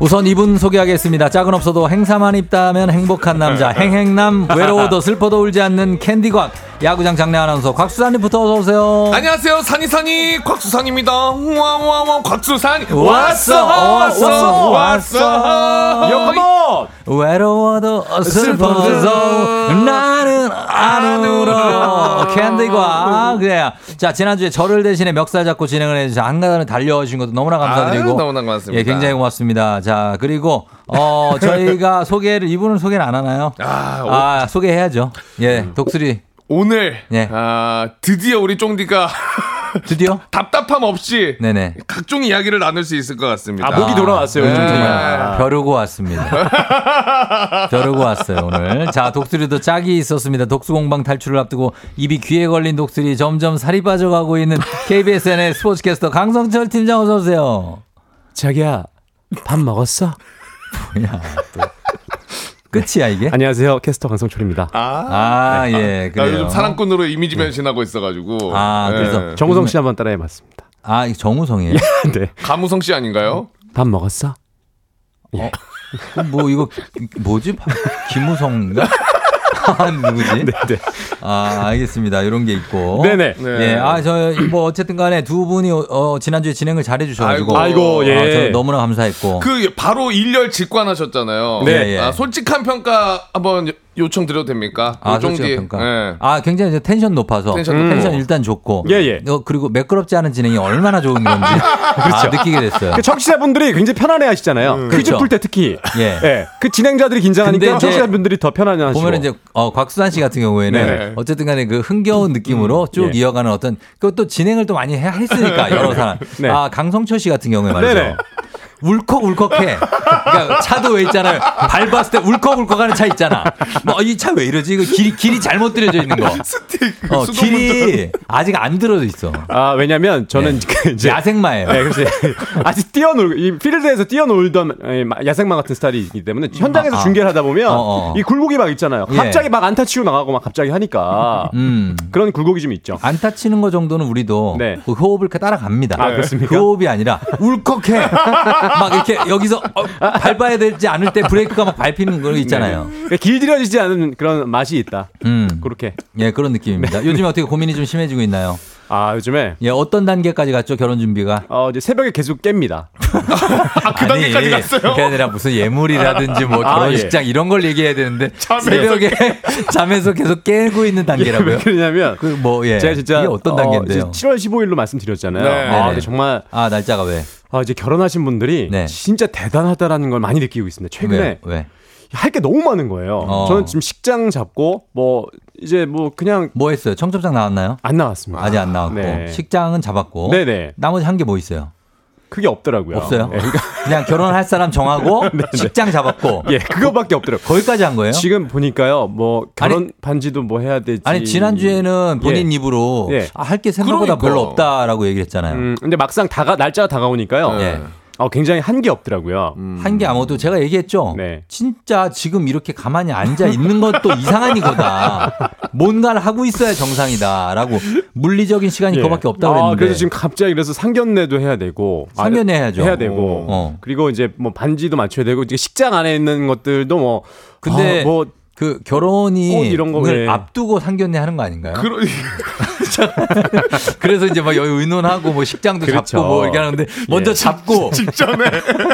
우선 이분 소개하겠습니다. 짝은 없어도 행사만 있다면 행복한 남자, 행행남, 외로워도 슬퍼도 울지 않는 캔디곽, 야구장 장내 아나운서 곽수산 리포터 어서 오세요. 안녕하세요. 산이산이 곽수산입니다. 와와와 곽수산 왔어, 왔어, 왔어. 여컴온 외로워도 슬퍼도 나는 안 울어. 캔디곽. 그래요. 자, 지난주에 저를 대신에 멱살 잡고 진행을 해주셔서 한가단을 달려주신 것도 너무나 감사드리고. 아유, 너무나 고맙습니다. 예, 굉장히 고맙습니다. 자, 그리고, 어, 저희가 소개를, 이분은 소개를 안 하나요? 아, 오- 아, 소개해야죠. 예, 독수리. 오늘 예. 아, 드디어 우리 쫑디가 드디어? 답답함 없이 네네. 각종 이야기를 나눌 수 있을 것 같습니다. 아, 목이 돌아왔어요, 네. 쫑디가. 벼르고 왔습니다. 벼르고 왔어요, 오늘. 자, 독수리도 짝이 있었습니다. 독수공방 탈출을 앞두고 입이 귀에 걸린 독수리 점점 살이 빠져가고 있는 KBSN의 스포츠캐스터 강성철 팀장 어서 오세요. 자기야 밥 먹었어? 뭐야, 또. 끝이야, 이게? 안녕하세요 캐스터 강성철입니다. 아, 예, 나 그래요. 요즘 사랑꾼으로 이미지 변신하고 있어가지고. 아, 예. 그래서 정우성 씨 한번 따라해봤습니다. 아, 정우성이에요? 네. 가무성 씨 아닌가요? 밥 먹었어? 그럼 뭐, 이거, 뭐지? 김우성인가? 아, 누구지? 네네. 아, 알겠습니다. 이런 게 있고. 네네. 네. 예, 아, 저, 뭐, 어쨌든 간에 두 분이, 어, 지난주에 진행을 잘해주셔가지고. 아이고. 아이고, 예. 아, 저 너무나 감사했고. 그 바로 일렬 직관하셨잖아요. 네, 예. 아, 솔직한 평가 한번 요- 요청 드려도 됩니까? 아, 요 쫑디. 솔직한 평가. 예. 아, 굉장히 이제 텐션 높아서. 텐션 텐션, 높고. 일단 좋고. 예, 예. 어, 그리고 매끄럽지 않은 진행이 얼마나 좋은 건지. 아, 느끼게 됐어요. 그 청취자분들이 굉장히 편안해 하시잖아요. 퀴즈 그렇죠. 풀때 특히. 예. 예. 그 진행자들이 긴장하니까 청취자분들이 더 편안해 하시고. 보면 이제 어, 곽수산 씨 같은 경우에는 네. 어쨌든 간에 그 흥겨운 느낌으로 쭉 예. 이어가는 어떤 그것도 진행을 또 많이 해- 했으니까 여러 사람. 네. 아 강성철 씨 같은 경우에 말이죠. 네네. 울컥울컥해. 그러니까 차도 왜 있잖아요. 밟았을 때 울컥울컥하는 차 있잖아. 뭐 이 차 왜 이러지? 이거 길이 길이 잘못 들여져 있는 거. 스틱 어, 길이 아직 안 들어져 있어. 아 왜냐면 저는 그 이제 야생마예요. 네, 그래서 아직 뛰어놀 이 필드에서 뛰어놀던 예, 마- 야생마 같은 스타일이기 때문에 현장에서 아, 아. 중계를 하다 보면 어, 어. 이 굴곡이 막 있잖아요. 예. 갑자기 막 안타 치고 나가고 막 갑자기 하니까 음. 그런 굴곡이 좀 있죠. 안타 치는 거 정도는 우리도 네. 그 호흡을 따라갑니다. 아, 그렇습니까? 그 호흡이 아니라 울컥해. 막 이렇게 여기서 어, 밟아야 될지 않을 때 브레이크가 막 밟히는 거 있잖아요. 그러니까 길들여지지 않은 그런 맛이 있다. 음. 그렇게. 예, 그런 느낌입니다. 요즘에 어떻게 고민이 좀 심해지고 있나요? 아 요즘에 예, 어떤 단계까지 갔죠? 결혼 준비가? 어 이제 새벽에 계속 깹니다. 그 단계까지 갔어요? 그게 아니라 무슨 예물이라든지 뭐 아, 결혼식장 이런 걸 얘기해야 되는데 잠에서 새벽에 잠에서 계속 깨고 있는 단계라고요? 왜 그러냐면 그뭐 예. 제가 진짜 이게 어떤 단계인데요? 7월 15일로 말씀드렸잖아요. 네. 아, 정말 아 날짜가 왜? 아, 이제 결혼하신 분들이 네. 진짜 대단하다라는 걸 많이 느끼고 있습니다. 최근에 왜? 왜? 할게 너무 많은 거예요. 어. 저는 지금 식장 잡고 뭐 이제 뭐 그냥 뭐 했어요? 청첩장 나왔나요? 안 나왔습니다. 아직 안 나왔고 네. 식장은 잡았고 네네. 나머지 한 게 뭐 있어요? 그게 없더라고요. 없어요? 네, 그러니까 그냥 결혼할 사람 정하고 식장 잡았고 예, 그거밖에 없더라고요. 거기까지 한 거예요? 지금 보니까요, 뭐 결혼 반지도 뭐 해야 되지. 아니 지난주에는 본인 예. 입으로 예. 아, 할게 생각보다 그러니까. 별로 없다라고 얘기를 했잖아요. 음, 근데 막상 다가 날짜가 다가오니까요. 예. 어, 굉장히 한 게 없더라고요. 한게 아무도 제가 얘기했죠. 네. 진짜 지금 이렇게 가만히 앉아 있는 것도 이상한 이거다. 뭔가를 하고 있어야 정상이다라고 물리적인 시간이 예. 그거밖에 없다고 아, 그랬는데. 그래서 지금 갑자기 그래서 상견례도 해야 되고 상견례 아, 해야죠. 해야 되고 어. 그리고 이제 뭐 반지도 맞춰야 되고 이제 식장 안에 있는 것들도 뭐 근데 아, 뭐 그 결혼이 꽃 이런 거, 예. 앞두고 상견례 하는 거 아닌가요? 그러, 그래서 이제 막 여기 의논하고 뭐 식장도 그렇죠. 잡고 뭐 이렇게 하는데 먼저 예. 잡고 직전에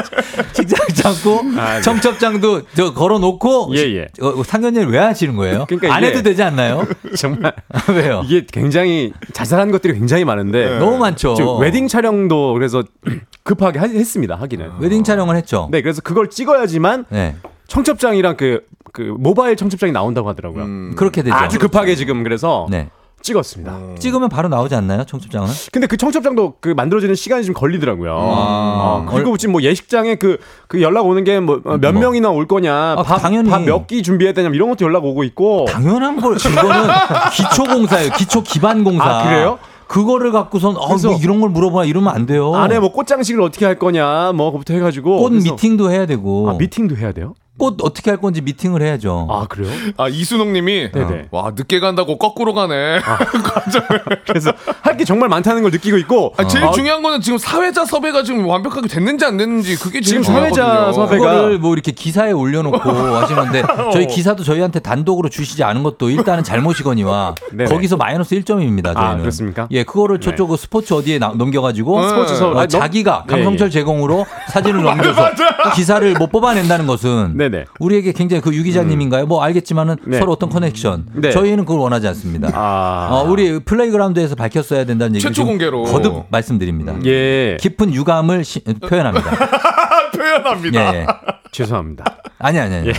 식장 잡고 아, 네. 청첩장도 저 걸어 놓고 예, 예. 상견례를 왜 하시는 거예요? 그러니까 안 해도 되지 않나요? 정말 왜요? 이게 굉장히 자잘한 것들이 굉장히 많은데 너무 많죠. 웨딩 촬영도 그래서 급하게 하- 했습니다 하기는. 웨딩 촬영을 했죠. 네, 그래서 그걸 찍어야지만 네. 청첩장이랑 그, 그 모바일 청첩장이 나온다고 하더라고요. 음. 그렇게 되죠. 아주 급하게 지금 그래서 네. 찍었습니다. 찍으면 바로 나오지 않나요? 청첩장은? 근데 그 청첩장도 그 만들어지는 시간이 좀 걸리더라고요. 아. 어, 그리고 지금 뭐 예식장에 그, 그 연락 오는 게 뭐몇 뭐. 명이나 올 거냐, 아, 밥, 당연히. 밥몇 끼 준비해야 되냐, 이런 것도 연락 오고 있고. 당연한 걸 그거는 기초 공사예요. 기초 기반 공사. 아, 그래요? 그거를 갖고선 어, 뭐 이런 걸 물어봐 이러면 안 돼요. 안에 뭐 꽃장식을 어떻게 할 거냐, 뭐 그부터 해가지고. 꽃 그래서- 미팅도 해야 되고. 아, 미팅도 해야 돼요? 꽃 어떻게 할 건지 미팅을 해야죠. 아, 그래요? 아 이순옥님이 네네. 와 늦게 간다고 거꾸로 가네. 그래서 할 게 정말 많다는 걸 느끼고 있고. 아, 제일 아, 중요한 거는 지금 사회자 섭외가 지금 완벽하게 됐는지 안 됐는지 그게 지금 사회자 중요하거든요. 섭외- 그거를 뭐 이렇게 기사에 올려놓고 하시는데 저희 기사도 저희한테 단독으로 주시지 않은 것도 일단은 잘못이거니와 네네. 거기서 마이너스 1점입니다. 저희는. 아, 그렇습니까? 예, 그거를 저쪽 그 스포츠 어디에 나- 넘겨가지고 네. 스포츠 서 어, 아, 자기가 예, 강성철 제공으로 사진을 넘겨서 기사를 못 뽑아낸다는 것은 네 네. 우리에게 굉장히 그 유 기자님인가요? 뭐 알겠지만은 네. 서로 어떤 커넥션. 네. 저희는 그걸 원하지 않습니다. 아. 어, 우리 플레이그라운드에서 밝혔어야 된다는 얘기를 최초 좀 공개로. 거듭 말씀드립니다. 예. 깊은 유감을 시- 표현합니다. 표현합니다. 예, 예. 죄송합니다. 아니 아니 아니.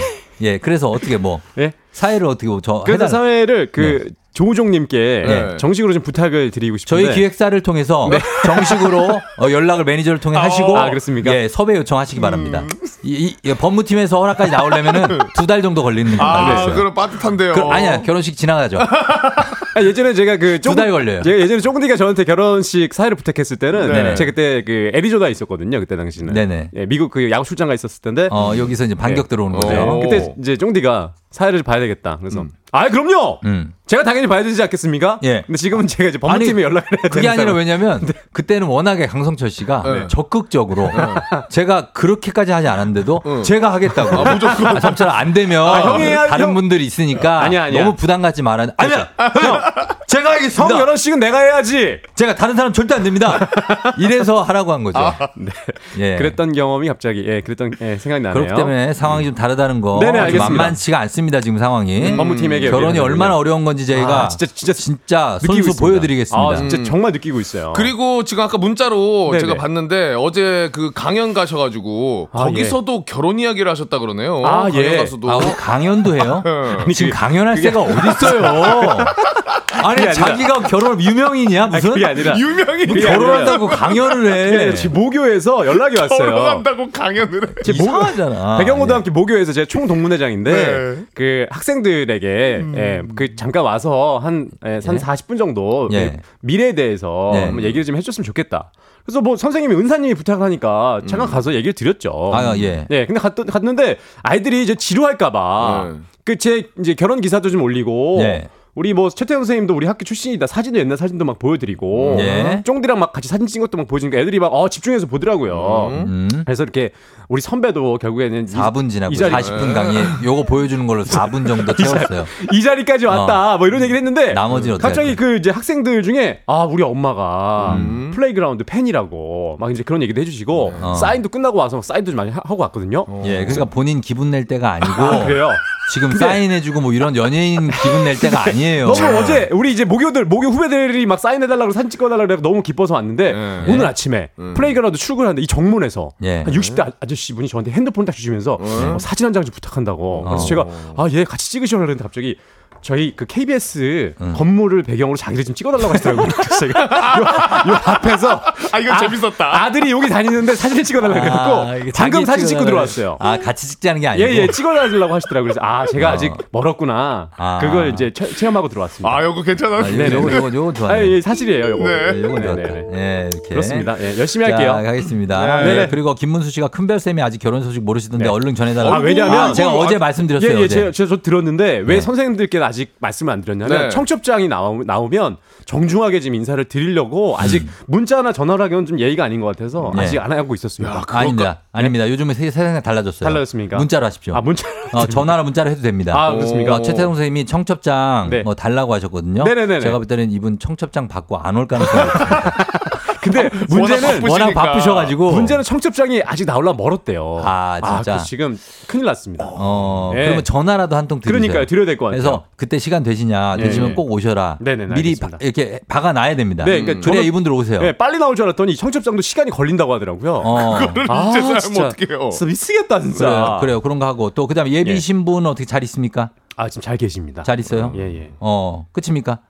예. 그래서 어떻게 뭐 예. 사회를 어떻게 뭐저 그래서 해달- 사회를 그 조우종님께 네. 정식으로 좀 부탁을 드리고 싶은데. 저희 기획사를 통해서 정식으로 어, 연락을 매니저를 통해 하시고 아, 그렇습니까? 예, 섭외 요청하시기 바랍니다. 이, 이- 이 법무팀에서 허락까지 나오려면은 두 달 정도 걸리는 걸로 알고 아 있어요. 그럼 빠듯한데요. 그, 아니야 결혼식 지나가죠. 아, 예전에 제가 그두달 걸려요. 제가 예전에 쪼근디가 저한테 결혼식 사회를 부탁했을 때는 네네. 제가 그때 그 애리조나에 있었거든요. 그때 당시는. 네네. 예, 미국 그 야구 출장 가 있었을 텐데. 어, 여기서 이제 반격 네. 들어오는 어. 거죠. 그때 이제 쫑디가 사회를 봐야 되겠다. 그래서 아 그럼요. 음. 제가 당연히 봐야 되지 않겠습니까? 예. 근데 지금은 제가 이제 법무팀에 연락을 해야 되는 그게 아니라 상황. 왜냐면 그때는 워낙에 강성철 씨가 네. 적극적으로 제가 그렇게까지 하지 않았는데도 응. 제가 하겠다고. 아, 무조건. 아, 성철아 안 되면 아, 형이 다른 형- 분들이 있으니까 아니야, 아니야. 너무 부담 갖지 말아. 아니야. 형, 제가 형 하겠습니다. 결혼식은 내가 해야지. 제가 다른 사람 절대 안 됩니다. 이래서 하라고 한 거죠. 네. 예. 그랬던 경험이 갑자기 예, 그랬던 예, 생각이 나네요. 그렇기 때문에 상황이 좀 다르다는 거 네네, 좀 알겠습니다. 만만치가 않습니다 지금 상황이 음, 법무팀에게 결혼이 얼마나. 어려운 건지 저희가 아, 진짜 진짜 진짜 느끼고 손수. 보여드리겠습니다. 아, 진짜 정말 느끼고 있어요. 그리고 지금 아까 문자로 네네. 제가 봤는데 어제 그 강연 가셔가지고 아, 거기서도 결혼 이야기를 하셨다 그러네요. 아, 강연 예. 가서도. 아, 강연도 해요? 아니, 지금 그- 강연할 새가 어딨어요? 아니 자기가 결혼 유명인이야 무슨? 그게 아니라 유명인 뭐 결혼한다고 강연을 해. 지 모교에서 연락이 왔어요. 결혼한다고 강연을 해. 이상하잖아. 백영고등학교 모교에서 제가 총동문회장인데 네. 그 학생들에게 예, 그 잠깐 와서 한, 예, 한 40분 정도 예. 그 미래에 대해서 예. 한번 얘기를 좀 해줬으면 좋겠다. 그래서 뭐 선생님이 은사님이 부탁을 하니까 잠깐 가서 얘기를 드렸죠. 아, 예. 네, 근데 갔, 갔는데 아이들이 이제 지루할까봐 네. 그제 이제 결혼 기사도 좀 올리고 예. 우리 뭐 최태형 선생님도 우리 학교 출신이다 사진도 옛날 사진도 막 보여드리고 예. 쫑디랑 막 같이 사진 찍은 것도 막 보여주니까 애들이 막 어, 집중해서 보더라고요. 음. 그래서 이렇게 우리 선배도 결국에는 이- 4분 지나고 이 자리- 40분 강의 요거 보여주는 걸로 4분 정도 채웠어요. 이 자리 까지 왔다 뭐 이런 얘기를 했는데 나머지는 어떻게 갑자기? 그 이제 학생들 중에 아 우리 엄마가 음. 플레이그라운드 팬이라고 막 이제 그런 얘기도 해주시고 어. 사인도 끝나고 와서 사인도 좀 많이 하- 하고 왔거든요. 예, 그러니까 본인 기분 낼 때가 아니고 아, 그래요. 지금 근데- 사인해주고 뭐 이런 연예인 기분 낼 때가 아니에요. 너무 어제 우리 이제 모교들 모교 후배들이 막 사인해달라고 사진 찍어달라고 그래서 너무 기뻐서 왔는데 네. 오늘 아침에 플레이그라운드 출근하는데 이 정문에서 예. 한 60대 아- 아저씨 분이 저한테 핸드폰 딱 주시면서 어, 사진 한 장 좀 부탁한다고 그래서 어. 제가 아 얘 같이 찍으시려고 그랬는데 갑자기 저희 그 KBS 건물을 배경으로 자기들 좀 찍어달라고 하시더라고요. 제가 요, 요 앞에서 아 이거 재밌었다. 아들이 여기 다니는데 사진을 찍어달라고 아, 해갖고 방금 사진 찍고 들어왔어요. 아, 같이 찍자는 게 아니고. 예예 찍어달라고 하시더라고요. 그래서 아 제가 어. 아직 멀었구나. 아. 그걸 이제 체, 체험하고 들어왔습니다. 아 이거 괜찮아. 아, 네네. 요거 요거 요거 아, 좋아요. 예, 사실이에요, 요거. 네. 네, 요건 좋았다. 네네네. 예, 이렇게. 그렇습니다. 예, 열심히 자, 할게요. 가겠습니다. 네. 네. 그리고 김문수 씨가 큰별 쌤이 아직 결혼 소식 모르시던데 네. 얼른 전해달라고. 아, 왜냐면 아, 제가 어제 말씀드렸어요. 예, 예, 어제. 제가, 저 들었는데 왜 네. 선생님들께는 아직 말씀을 안 드렸냐면 네. 청첩장이 나오, 나오면 정중하게 지금 인사를 드리려고 아직 문자나 전화로 하기는 좀 예의가 아닌 것 같아서 네. 아직 안 하고 있었습니다. 아닙니다. 아닙니다. 요즘에 세- 세상이 달라졌어요. 달라졌습니까? 문자로 하십시오. 아 문자. 어, 전화로 문자로 해도 됩니다. 아, 그렇습니까? 어, 최태성 선생님이 청첩장 네. 뭐 달라고 하셨거든요. 네네네네. 제가 볼 때는 이분 청첩장 받고 안 올 가능성이 있습니다. 근데 문제는. 워낙 바쁘셔가지고. 문제는 청첩장이 아직 나올라 멀었대요. 아, 진짜? 그래서 지금 큰일 났습니다. 어, 예. 그러면 전화라도 한 통 드리세요. 그러니까요, 드려야 될 것 같아요. 그래서 그때 시간 되시냐, 예, 되시면 예. 꼭 오셔라. 네네네, 미리. 바- 이렇게 박아 놔야 됩니다. 네, 그러니까 그래야 저는- 이분들 오세요. 네, 빨리 나올 줄 알았더니 청첩장도 시간이 걸린다고 하더라고요. 어. 아, 이제 진짜. 하면 어떡해요. 진짜 미치겠다 진짜. 그래요, 그래요. 그런 거 하고 또 그다음 에 예비 예. 신부는 어떻게 잘 있습니까? 아 지금 잘 계십니다. 잘 있어요? 예 예. 어, 끝입니까?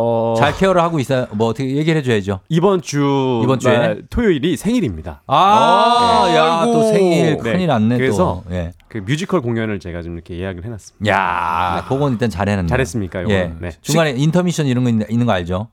어 잘 케어를 하고 있어요. 뭐 어떻게 얘기를 해줘야죠. 이번 주 이번 주에? 날 토요일이 생일입니다. 아, 야, 아이고. 또 생일 네. 큰일 났네 그래서 또. 예. 그 뮤지컬 공연을 제가 좀 이렇게 예약을 해놨습니다. 야, 그건 일단 잘해놨네. 잘했습니까? 예. 네. 중간에 인터미션 이런 거 있, 있는 거 알죠?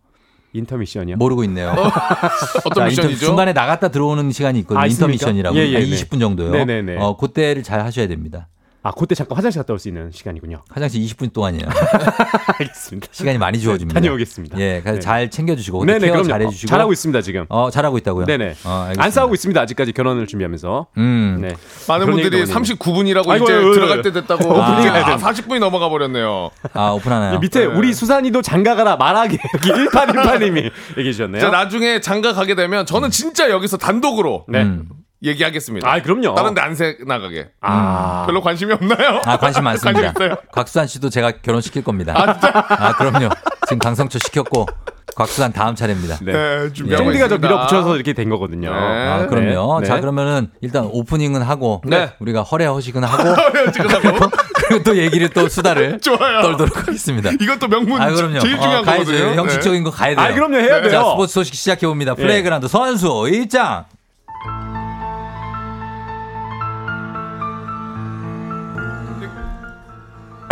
인터미션이요. 모르고 있네요. 어떤 자, 미션이죠? 인터- 중간에 나갔다 들어오는 시간이 있거든요. 아? 인터미션이라고. 예, 예, 한 네. 20분 정도요. 네네네. 어, 그때를 잘 하셔야 됩니다. 아 그때 잠깐 화장실 갔다 올 수 있는 시간이군요. 화장실 20분 동안이에요. 알겠습니다. 시간이 많이 주어집니다. 다녀오겠습니다. 예, 네. 잘 챙겨주시고 네네 케어. 잘해주시고. 잘하고 있습니다 지금. 어, 잘하고 있다고요. 네네. 어. 안 싸우고 있습니다 아직까지 결혼을 준비하면서. 음. 네. 많은 분들이 얘기가 많이 39분이라고 아이고, 이제 아이고, 들어갈 아이고. 때 됐다고 아. 아, 40분이 넘어가 버렸네요. 아, 오픈하나요? 이 밑에 우리 수산이도 장가 가라 말하게 여기 1818님이 얘기해 주셨네요. 자 나중에 장가 가게 되면 저는 진짜 여기서 단독으로 네. 음. 얘기하겠습니다. 아 그럼요. 다른 데안새 나가게. 아. 별로 관심이 없나요? 아, 관심 많습니다. 관심 있어요? 곽수산 씨도 제가 결혼시킬 겁니다. 아, 그럼요. 지금 강성철 시켰고, 곽수산 다음 차례입니다. 네. 네, 준비하고 쫑디가 저 있습니다. 밀어붙여서 이렇게 된 거거든요. 네. 아, 그럼요. 네. 자, 네. 그러면은 일단 오프닝은 하고, 네. 우리가 허례 허식은 하고, 지금 하고 그리고 또 얘기를 또 수다를 좋아요. 떨도록 하겠습니다. 이것도 명문 아, 그럼요. 제일 중요한 어, 가야죠. 거거든요. 네. 형식적인 거 가야 돼요. 아 그럼요 해야 돼요. 자, 스포츠 소식 시작해 봅니다. 플레이그라운드 선수 입장.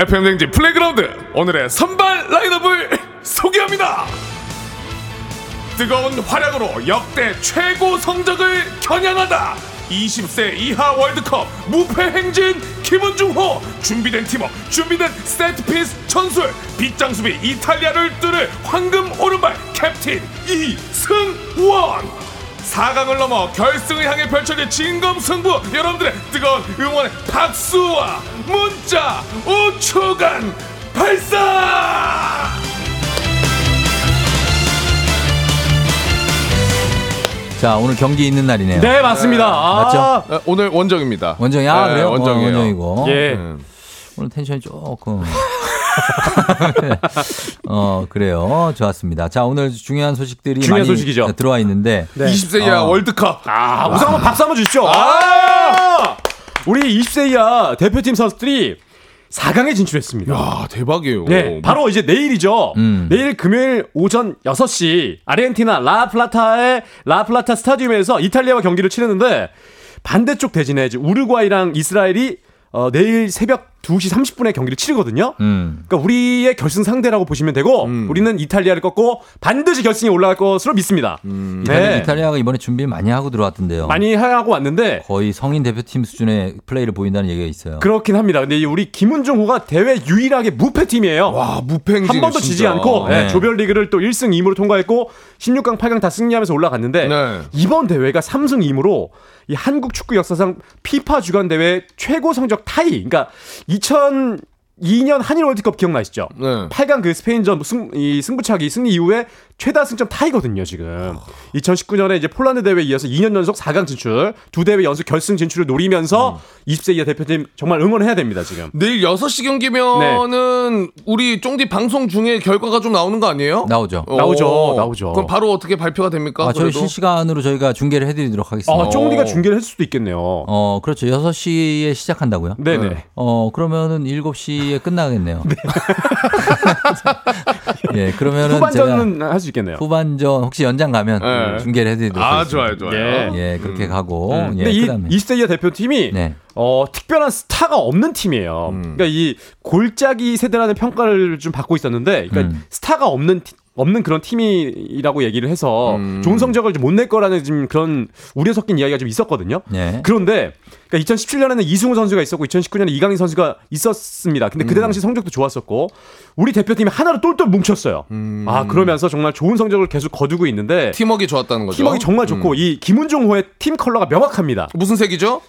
FM 댕지 플레이그라운드 오늘의 선발 라인업을 소개합니다. 뜨거운 활약으로 역대 최고 성적을 겨냥하다. 20세 이하 월드컵 무패 행진 김은중호 준비된 팀워 준비된 세트피스 전술 빗장 수비 이탈리아를 뚫을 황금 오른발 캡틴 이승원 4강을 넘어 결승을 향해 펼쳐질 진검승부 여러분들의 뜨거운 응원의 박수와 문자 5초간 발사 자, 오늘 경기 있는 날이네요. 네 맞습니다. 아, 맞죠? 어, 오늘 원정입니다 원정이 아, 네, 그래요? 원정이에요. 어, 원정이고. 예. 음. 오늘 텐션이 조금. 어, 그래요. 좋았습니다. 자, 오늘 중요한 소식들이 중요한 많이 소식이죠. 들어와 있는데. 20세 이하 어. 월드컵 아 우선 한번 박수 한번 주시죠. 아! 우리 20세 이하 대표팀 선수들이 4강에 진출했습니다. 야, 대박이에요. 네, 바로 이제 내일이죠. 음. 내일 금요일 오전 6시 아르헨티나 라플라타의 라플라타 스타디움에서 이탈리아와 경기를 치르는데 반대쪽 대진에 이제 우루과이랑 이스라엘이 어, 내일 새벽 2시 30분에 경기를 치르거든요. 음. 그러니까 우리의 결승 상대라고 보시면 되고 우리는 이탈리아를 꺾고 반드시 결승에 올라갈 것으로 믿습니다. 이탈리아, 네. 이탈리아 가 이번에 준비 많이 하고 들어왔던데요. 많이 하고 왔는데 거의 성인 대표팀 수준의 플레이를 보인다는 얘기가 있어요. 그렇긴 합니다. 근데 이 우리 김은중호가 대회 유일하게 무패 팀이에요. 와, 무패 한 번도 지지 않고 네. 네, 조별리그를 또 1승 2무로 통과했고 16강, 8강 다 승리하면서 올라갔는데 네. 이번 대회가 3승 2무로 이 한국 축구 역사상 피파 주간 대회 최고 성적 타이. 그러니까 2000 2002년 한일 월드컵 기억나시죠? 네. 8강 그 스페인전 승, 이 승부차기 승리 이후에 최다 승점 타이거든요, 지금. 2019년에 이제 폴란드 대회에 이어서 2년 연속 4강 진출, 두 대회 연속 결승 진출을 노리면서 20세 이하 대표팀 정말 응원해야 됩니다, 지금. 내일 6시 경기면은 우리 쫑디 방송 중에 결과가 좀 나오는 거 아니에요? 나오죠. 어. 나오죠, 나오죠. 그럼 바로 어떻게 발표가 됩니까? 아, 저희? 실시간으로 저희가 중계를 해 드리도록 하겠습니다. 아, 쫑디가 중계를 했을 수도 있겠네요. 어, 그렇죠. 6시에 시작한다고요? 네네. 어, 그러면은 7시에 끝나겠네요. 예, 그러면은 후반전은 할 수 있겠네요. 후반전 혹시 연장 가면 네. 중계를 해드리도록 아. 좋아요, 좋아요. 예. 예, 그렇게 가고 음. 예, 근데 이 그다음에 20세 이하 대표팀이 네. 어, 특별한 스타가 없는 팀이에요. 음. 그러니까 이 골짜기 세대라는 평가를 좀 받고 있었는데, 그러니까 음. 스타가 없는 팀- 없는 그런 팀이라고 얘기를 해서 음. 좋은 성적을 못낼 거라는 좀 그런 우려 섞인 이야기가 좀 있었거든요. 예. 그런데 그러니까 2017년에는 이승우 선수가 있었고 2019년에 이강인 선수가 있었습니다. 근데 음. 그때 당시 성적도 좋았었고 우리 대표팀이 하나로 똘똘 뭉쳤어요. 음. 아 그러면서 정말 좋은 성적을 계속 거두고 있는데 팀워크 좋았다는 거죠. 팀워크 정말 좋고 음. 이 김은종호의 팀 컬러가 명확합니다. 무슨 색이죠?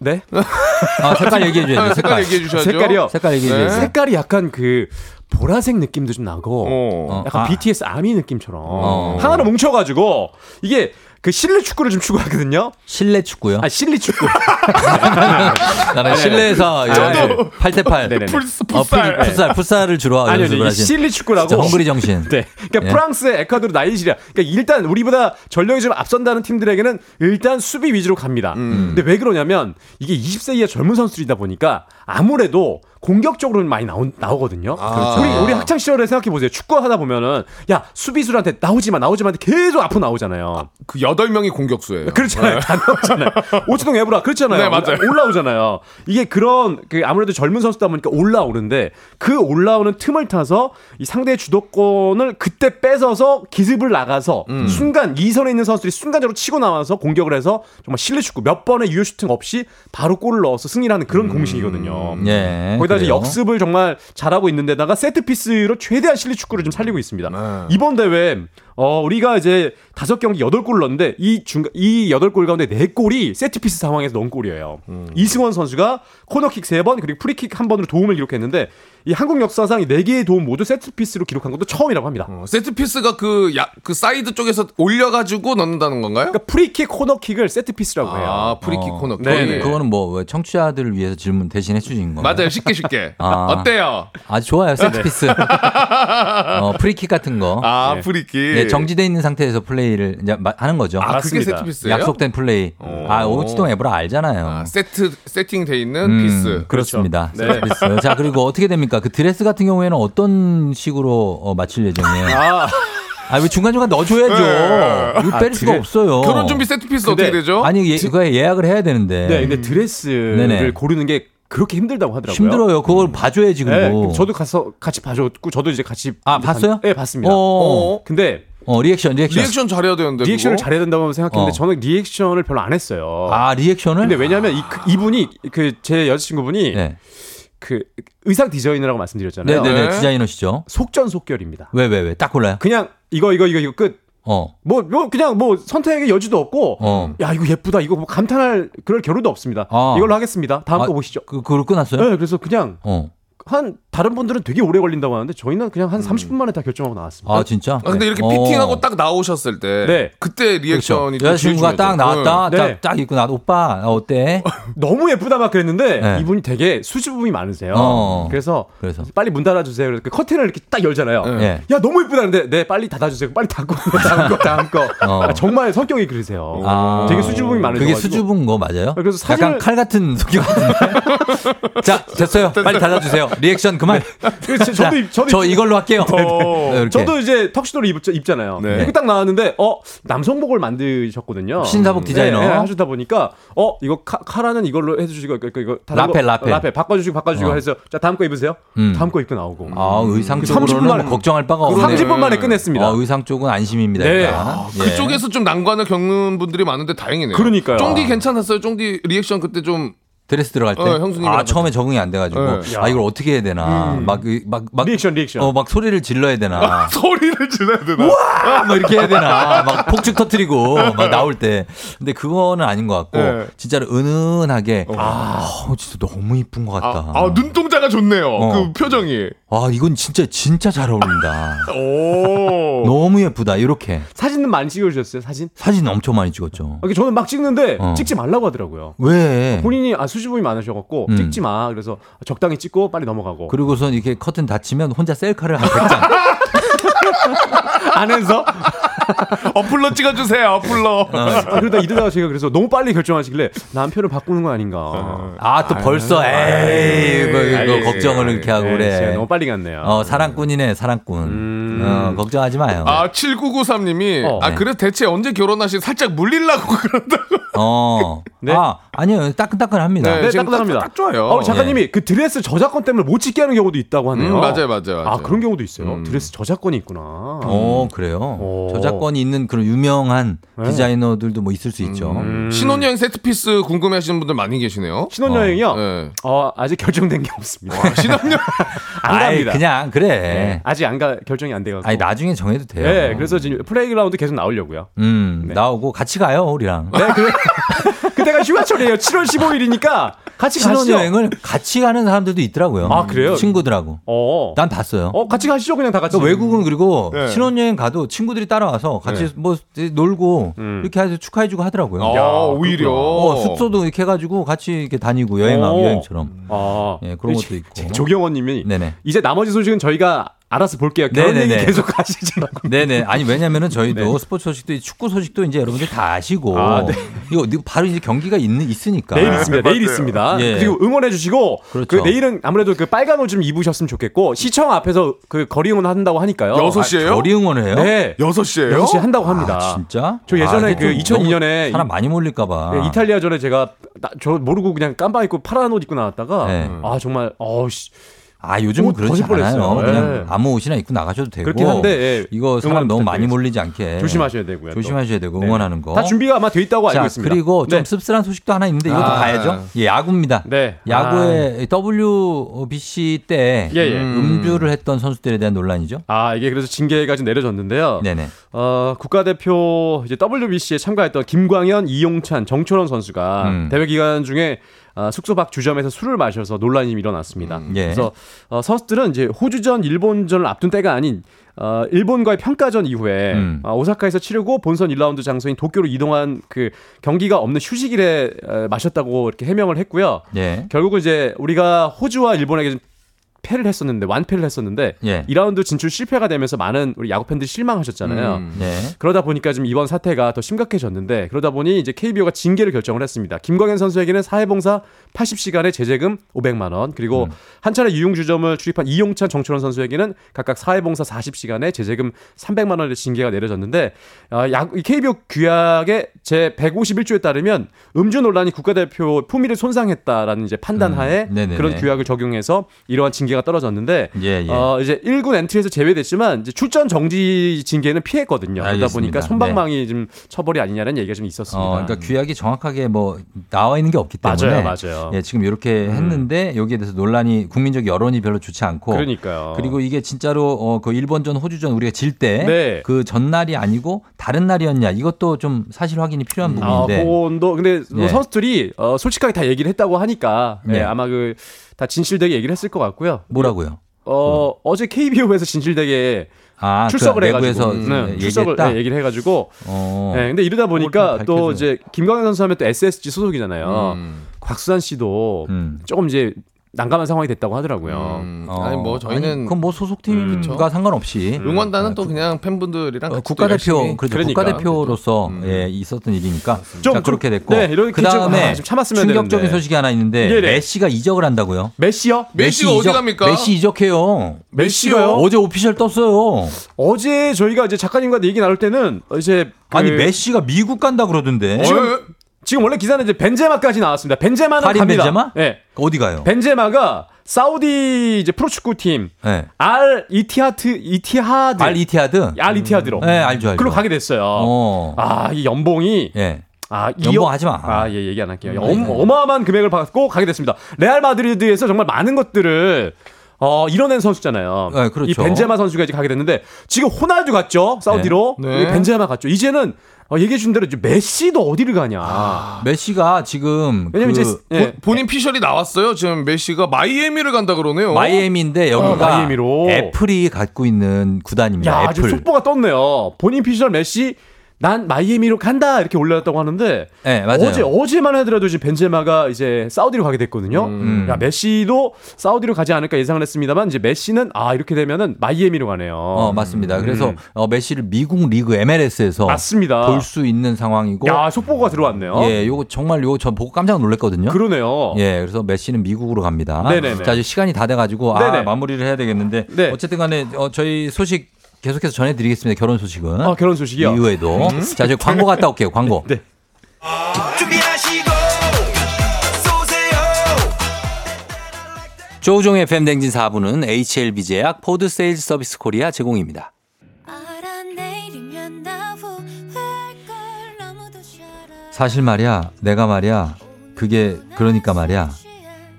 네. 아, 색깔 얘기해 줘야죠. 색깔 색깔. 얘기해 주셔야죠. 색깔이요. 색깔 얘기해 네. 줘야죠. 색깔이 약간 그 보라색 느낌도 좀 나고 어. 약간 아. BTS 아미 느낌처럼 어. 하나로 뭉쳐가지고 이게 그 실내 축구를 좀 추구하거든요. 실내 축구요? 아 실리 축구. 나는 실내에서 저도. 8대8 네네네. 풀스 어, 풋살. 풋- 풋살, 풋살을 주로 아니요, 하신 실리 축구라고. 헝그리 정신. 네. 그러니까 예. 프랑스, 에콰도르, 나이지리아. 그러니까 일단 우리보다 전력이 좀 앞선다는 팀들에게는 일단 수비 위주로 갑니다. 음. 근데 왜 그러냐면 이게 20세 이하 젊은 선수들이다 보니까 아무래도 공격적으로 많이 나오, 나오거든요. 아. 우리 우리 학창 시절에 생각해 보세요. 축구 하다 보면은 야 수비수한테 나오지 마, 나오지 마, 한테 계속 앞으로 나오잖아요. 그 여덟 명이 공격수예요. 그렇잖아요. 다 나오잖아요. 오치동 에브라 그렇잖아요. 네, 맞아요. 올라오잖아요. 이게 그런 그 아무래도 젊은 선수다 보니까 올라오는데 그 올라오는 틈을 타서 이 상대의 주도권을 그때 뺏어서 기습을 나가서 음. 순간 이선에 있는 선수들이 순간적으로 치고 나와서 공격을 해서 정말 실내 축구 몇 번의 유효 슈팅 없이 바로 골을 넣어서 승리를 하는 그런 공식이거든요. 예. 거기다 이제. 역습을 정말 잘하고 있는데다가 세트 피스로 최대한 실리 축구를 좀 살리고 있습니다. 네. 이번 대회 어 우리가 이제 다섯 경기 여덟 골 넣었는데 이 중간 이 여덟 골 가운데 네 골이 세트 피스 상황에서 넣은 골이에요. 이승원 선수가 코너킥 세 번 그리고 프리킥 한 번으로 도움을 기록했는데 이 한국 역사상 이 네 개의 도움 모두 세트 피스로 기록한 것도 처음이라고 합니다. 어, 세트 피스가 그, 야, 그 사이드 쪽에서 올려가지고 넣는다는 건가요? 그러니까 프리킥 코너킥을 세트 피스라고 해요. 아, 프리킥 어. 코너킥. 네네. 그거는 뭐 왜 청취자들을 위해서 질문 대신 해주신 건가요? 맞아요. 쉽게 쉽게. 아. 어때요? 아주 좋아요. 세트피스. 어, 프리킥 같은 거. 아, 네. 프리킥. 예, 정지돼 있는 상태에서 플레이를 이제 마- 하는 거죠. 아, 그게. 세트 피스예요? 약속된 플레이. 어. 아, 오치동 에브라 알잖아요. 아, 세트 세팅돼 있는 음, 피스. 그렇습니다. 그렇죠. 세트피스. 자, 그리고 어떻게 됩니까? 그 드레스 같은 경우에는 어떤 식으로 어, 맞출 예정이에요? 아, 아, 왜 중간중간 넣어줘야죠. 네. 이거 뺄 아, 수가 드레- 없어요. 결혼 준비 세트 피스 근데- 어떻게 되죠? 아니, 예, 그거 예약을 해야 되는데. 네, 근데 드레스를 네네. 고르는 게 그렇게 힘들다고 하더라고요. 힘들어요. 그걸 봐줘야지, 네, 그리고. 저도 가서 같이 봐줬고 저도 이제 같이 아, 봤어요? 네, 봤습니다. 어. 근데 어, 리액션, 리액션. 리액션 잘해야 되는데. 리액션을 그거? 잘해야 된다고 생각했는데 어. 저는 리액션을 별로 안 했어요. 아, 리액션을? 근데 왜냐하면 이, 그- 이분이 그 제 여자친구분이 네. 그 의상 디자이너라고 말씀드렸잖아요. 네네네. 네. 디자이너시죠. 속전속결입니다. 왜, 왜, 왜? 딱 골라요? 그냥 이거 이거 이거 이거 끝. 어. 뭐, 뭐 그냥 뭐 선택의 여지도 없고 어. 야 이거 예쁘다 이거 뭐 감탄할 그럴 겨를도 없습니다. 아. 이걸로 하겠습니다. 다음 아, 거 보시죠. 그, 그걸 끊었어요? 네, 그래서 그냥 어. 한 다른 분들은 되게 오래 걸린다고 하는데 저희는 그냥 한 30분 만에 다 결정하고 나왔습니다. 아 진짜? 아, 근데 이렇게 어. 피팅하고 딱 나오셨을 때 네. 그때 리액션이 또 여자친구가 딱. 나왔다. 네. 딱, 딱 입고 나 오빠 나 어때? 너무 예쁘다 막 그랬는데 네. 이분이 되게 수줍음이 많으세요. 어. 그래서 그래서 빨리 문 닫아주세요. 그래서 그 커튼을 이렇게 딱 열잖아요. 예. 야 너무 예쁘다는데 네 빨리 닫아주세요. 빨리 닫고 다음 거 다음 거. 어. 아, 정말 성격이 그러세요. 아. 되게 수줍음이 많으셔. 그게 수줍은 거 맞아요? 그래서 사진을- 약간 칼 같은 성격 같은데. 자 됐어요. 빨리 닫아주세요. 리액션 그만. 그래서 저도 입- 저도 저 입- 이걸로 할게요. 어. 저도 이제 턱시도를 입, 입잖아요. 네. 이렇게 딱 나왔는데 어 남성복을 만드셨거든요. 신사복 디자이너. 네, 네, 하시다 보니까 어 이거 카, 카라는 이걸로 해주시고 이거, 이거, 이거 다른 라펠, 거, 라펠. 라펠 바꿔주시고 바꿔주시고 어. 해서 자 다음 거 입으세요. 음. 다음 거 입고 나오고. 아 의상 그 30분 쪽으로는 만에 걱정할 바가 그 없네. 30분 만에 끝냈습니다. 어, 의상 쪽은 안심입니다. 네. 아, 예. 그쪽에서 좀 난관을 겪는 분들이 많은데 다행이네요. 그러니까요. 쫑디 괜찮았어요. 쫑디 리액션 그때 좀 드레스 들어갈 때. 어, 아. 처음에 적응이 안 돼가지고 네. 아 이걸 어떻게 해야 되나 음. 막 막 막 리액션 리액션. 어, 막 소리를 질러야 되나. 소리를 질러야 되나? 아, 뭐 이렇게 해야 되나. 막 폭죽 터트리고 막 나올 때. 근데 그거는 아닌 것 같고 네. 진짜로 은은하게 아, 진짜 너무 이쁜 것 같다. 아, 아, 눈동자가 좋네요. 어. 그 표정이. 아, 이건 진짜 진짜 잘 어울린다. 오. 너무 예쁘다. 이렇게 사진은 많이 찍어주셨어요. 사진? 사진 엄청 많이 찍었죠. 이렇게 저는 막 찍는데 어. 찍지 말라고 하더라고요. 왜? 본인이 아 수줍음이 많으셔갖고 음. 찍지 마. 그래서 적당히 찍고 빨리 넘어가고. 그리고선 이렇게 커튼 닫히면 혼자 셀카를 한 100장. 안에서 어플로 찍어주세요. 어플로. 아, 그러다 이러다가 제가 그래서 너무 빨리 결정하시길래 남편을 바꾸는 거 아닌가. 아, 또 벌써 에이, 이거, 이거 알겠어요. 걱정을 이렇게 하고 네, 그래. 너무 빨리 갔네요. 어, 사랑꾼이네, 사랑꾼. 음. 어, 걱정하지 마요. 아, 7993님이 어. 아, 네. 그래서 대체 언제 결혼하시 살짝 물리려고 그런다고. 어. 네. 아, 아니요. 따끈따끈합니다. 네, 지금 따끈합니다. 딱, 딱 좋아요. 어, 작가님이 그 드레스 저작권 때문에 못 찍게 하는 경우도 있다고 하네요. 음, 맞아요, 맞아요, 맞아요. 아, 그런 경우도 있어요. 음. 드레스 저작권이 있구나. 어, 그래요. 오. 저작권이 있는 그런 유명한 네. 디자이너들도 뭐 있을 수 있죠. 음. 신혼여행 세트피스 궁금해 하시는 분들 많이 계시네요. 신혼여행이요? 네. 어, 아직 결정된 게 없습니다. 와, 신혼여행. 안 갑니다. 그냥 그래. 네, 아직 안 가, 결정이 안 돼가지고. 아니 나중에 정해도 돼요. 네, 그래서 지금 플레이그라운드 계속 나오려고요. 음, 네. 나오고 같이 가요, 우리랑. 네, 그, 그때가 휴가철이에요. 7월 15일이니까 같이 가시죠. 신혼여행을 같이 가는 사람들도 있더라고요. 아, 그래요? 친구들하고. 어. 난 봤어요. 어, 같이 가시죠. 그냥 다 같이. 그 외국은 그리고 네. 신혼여행 가도 친구들이 따라와서 같이 네. 뭐 놀고 음. 이렇게 해서 축하해주고 하더라고요. 아, 오히려. 어, 숙소도 이렇게 해가지고 같이 이렇게 다니고 여행하고 오. 여행처럼. 아, 예, 그런 것도 있고. 조경원 님이 네네. 이제 나머지 소식은 저희가 알아서 볼게요. 네네네. 얘기 계속 하시죠. 네네. 아니, 왜냐면은 저희도 네. 스포츠 소식도, 있- 축구 소식도 이제 여러분들 다 아시고. 아, 네. 이거 바로 이제 경기가 있는, 있으니까. 내일 있습니다. 내일 맞아요. 있습니다. 예. 그리고 응원해 주시고 그렇죠. 그 내일은 아무래도 그 빨간 옷 좀 입으셨으면 좋겠고 시청 앞에서 그 거리 응원 한다고 하니까요. 여섯 시에요? 거리 응원을 해요? 네. 6시에요? 6시 한다고 합니다. 아, 진짜? 저 예전에 아, 그 근데 좀2002 년에 너무 사람 많이 몰릴까 봐. 네, 이탈리아 전에 제가 나- 저 모르고 그냥 깜빡 입고 파란 옷 입고 나왔다가 네. 아 정말 어씨 아, 요즘은 벗을 뻔했어요. 않아요. 그냥 네. 아무 옷이나 입고 나가셔도 되고. 그렇긴 한데 예, 이거 사람 너무 많이. 몰리지 않게. 조심하셔야 되고요. 또. 조심하셔야 되고 네. 응원하는 거. 다 준비가 아마 돼 있다고 자, 알고 있습니다. 그리고 좀 네. 씁쓸한 소식도 하나 있는데 이것도 아. 봐야죠. 예, 야구입니다. 네. 야구의 WBC 때 예, 예. 음주를 했던 선수들에 대한 논란이죠. 아 이게 그래서 징계가 좀 내려졌는데요. 네네. 어, 국가대표 이제 WBC에 참가했던 김광현, 이용찬, 정철원 선수가 음. 대회 기간 중에 아, 숙소 밖 주점에서 술을 마셔서 논란이 일어났습니다. 예. 그래서 어, 선수들은 이제 호주전, 일본전을 앞둔 때가 아닌 어, 일본과의 평가전 이후에 음. 어, 오사카에서 치르고 본선 1라운드 장소인 도쿄로 이동한 그 경기가 없는 휴식일에 어, 마셨다고 이렇게 해명을 했고요. 예. 결국은 이제 우리가 호주와 일본에게 좀 패를 했었는데 완패를 했었는데 예. 2라운드 진출 실패가 되면서 많은 우리 야구 팬들이 실망하셨잖아요. 음. 예. 그러다 보니까 지금 이번 사태가 더 심각해졌는데 그러다 보니 이제 KBO가 징계를 결정을 했습니다. 김광현 선수에게는 사회봉사 80시간의 제재금 500만 원 그리고 음. 한 차례 유용주점을 출입한 이용찬 정철원 선수에게는 각각 사회봉사 40시간의 제재금 300만 원의 징계가 내려졌는데 아, 야, 이 KBO 규약의 제 151조에 따르면 음주 논란이 국가대표 품위를 손상했다라는 이제 판단하에 음. 네네네. 그런 규약을 적용해서 이러한 징계가 떨어졌는데 예, 예. 어, 이제 1군 엔트리에서 제외됐지만 이제 출전 정지 징계는 피했거든요. 그러다 알겠습니다. 보니까 손방망이 좀 처벌이 아니냐는 얘기가 좀 있었습니다. 어, 그러니까 규약이 정확하게 뭐 나와 있는 게 없기 때문에 맞아요, 맞아요. 예, 지금 이렇게 음. 했는데 여기에 대해서 논란이 국민적 여론이 별로 좋지 않고 그러니까요. 그리고 이게 진짜로 어, 그 일본전 호주전 우리가 질때 네. 그 전날이 아니고 다른 날이었냐 이것도 좀 사실 확인이 필요한 아, 부분인데 그건도 근데 뭐 네. 선수들이 어, 솔직하게 다 얘기를 했다고 하니까 네. 예, 아마 그 다 진실되게 얘기를 했을 것 같고요. 뭐라고요? 어, 어 제 KBO에서 진실되게 아, 출석을 그 해가지고 네, 출석을? 네, 얘기를 해가지고 어. 네, 근데 이러다 보니까 또. 이제 김광현 선수 하면 또 SSG 소속이잖아요. 음. 곽수산 씨도 조금 이제 난감한 상황이 됐다고 하더라고요. 음. 아니 뭐 저희는 그건 뭐 소속팀과. 상관없이 응원단은 또 그냥 팬분들이랑 어, 국가대표 그렇죠 그러니까. 국가대표로서 예, 있었던 일이니까 좀, 자, 그렇게 됐고 네, 이런 그 좀- 다음에 아, 좀 참았으면 충격적인 되는데. 소식이 하나 있는데 네네. 메시가 이적을 한다고요? 메시요? 메시가 어디 갑니까? 메시 이적해요. 메시가요? 어제 오피셜 떴어요. 어제 저희가 이제 작가님과 얘기 나눌 때는 이제 그- 아니 메시가 미국 간다 그러던데. 지금 지금 원래 기사는 이제 벤제마까지 나왔습니다. 벤제마는 카림 갑니다. 벤제마? 네. 어디 가요? 벤제마가 사우디 이제 프로축구 팀 네. 알 이티하트 이티하드 알 이티하드? 알 이티하드로. 네, 알죠, 알죠. 그로 가게 됐어요. 어. 아, 이 연봉이 예. 아, 연봉 이억- 하지 마. 아, 예, 얘기 안 할게요. 네. 엄, 어마어마한 금액을 받고 가게 됐습니다. 레알 마드리드에서 정말 많은 것들을 어, 이뤄낸 선수잖아요. 네, 그렇죠. 이 벤제마 선수가 이제 가게 됐는데 지금 호날두 갔죠. 사우디로. 네. 네. 이 벤제마 갔죠. 이제는 어, 얘기해 준 대로 이제 메시도 어디를 가냐. 메시가 지금 왜냐면 그 이제 예. 본- 본인 피셜이 나왔어요. 지금 메시가 마이애미를 간다 그러네요. 마이애미인데 여기가 어, 마이애미로. 애플이 갖고 있는 구단입니다. 야, 아주 애플. 속보가 떴네요. 본인 피셜 메시 난 마이애미로 간다 이렇게 올렸다고 하는데 네. 어제 어제만 하더라도 지금 벤제마가 이제 사우디로 가게 됐거든요. 음. 야, 메시도 사우디로 가지 않을까 예상을 했습니다만 이제 메시는 아 이렇게 되면은 마이애미로 가네요. 어, 맞습니다. 그래서 음. 어, 메시를 미국 리그 MLS에서 맞습니다. 볼 수 있는 상황이고 야, 속보가 들어왔네요. 예, 요거 정말 요거 전 보고 깜짝 놀랐거든요. 그러네요. 예, 그래서 메시는 미국으로 갑니다. 네네네. 자, 이제 시간이 다 돼가지고 아, 네네. 마무리를 해야 되겠는데 네. 어쨌든 간에 어, 저희 소식 계속해서 전해드리겠습니다. 결혼 소식은. 아, 결혼 소식이요? 이후에도. 음. 자, 저희 광고 갔다 올게요. 광고. 네. 조우종의 팬댕진 4부는 HLB제약 포드 세일즈 서비스 코리아 제공입니다. 사실 말이야, 내가 말이야, 그게 그러니까 말이야.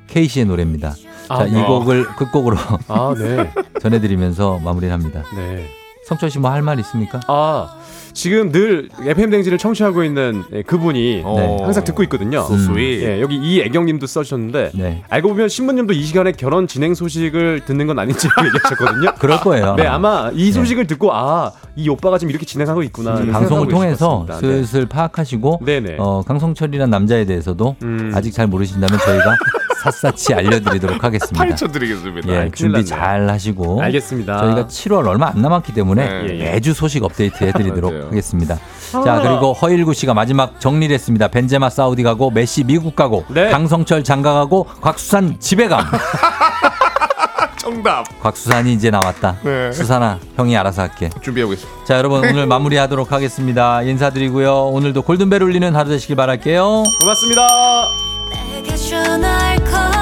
케이시의 노래입니다. 자, 아, 이 어. 곡을 끝곡으로 아, 네. 전해드리면서 마무리를 합니다. 네. 성철 씨 뭐 할 말 있습니까? 아, 지금 늘 FM 댕지를 청취하고 있는 예, 그분이 네. 항상 듣고 있거든요. So sweet. 예, 여기 이애경님도 써주셨는데 네. 알고 보면 신부님도 이 시간에 결혼 진행 소식을 듣는 건 아닌지 얘기하셨거든요. 그럴 거예요. 네, 아마 이 소식을 듣고 아, 이 오빠가 지금 이렇게 진행하고 있구나. 이렇게 방송을 통해서. 네. 슬슬 파악하시고. 어, 강성철이란 남자에 대해서도 음. 아직 잘 모르신다면 저희가 샅샅이 알려드리도록 하겠습니다. 파헤쳐드리겠습니다. 예, 큰일 준비. 잘 하시고 알겠습니다. 저희가 7월 얼마 안 남았기 때문에 네. 매주 소식 업데이트 해드리도록. 하겠습니다. 아. 자 그리고 허일구 씨가 마지막 정리를 했습니다. 벤제마 사우디 가고 메시 미국 가고 네. 강성철 장가 가고 곽수산 집에 감. 정답 곽수산이 이제 나왔다. 네. 수산아 형이 알아서 할게. 준비하고 있습니다. 자 여러분 오늘 마무리하도록 하겠습니다. 인사드리고요. 오늘도 골든벨 울리는 하루 되시길 바랄게요. 고맙습니다. 내게 전화할 거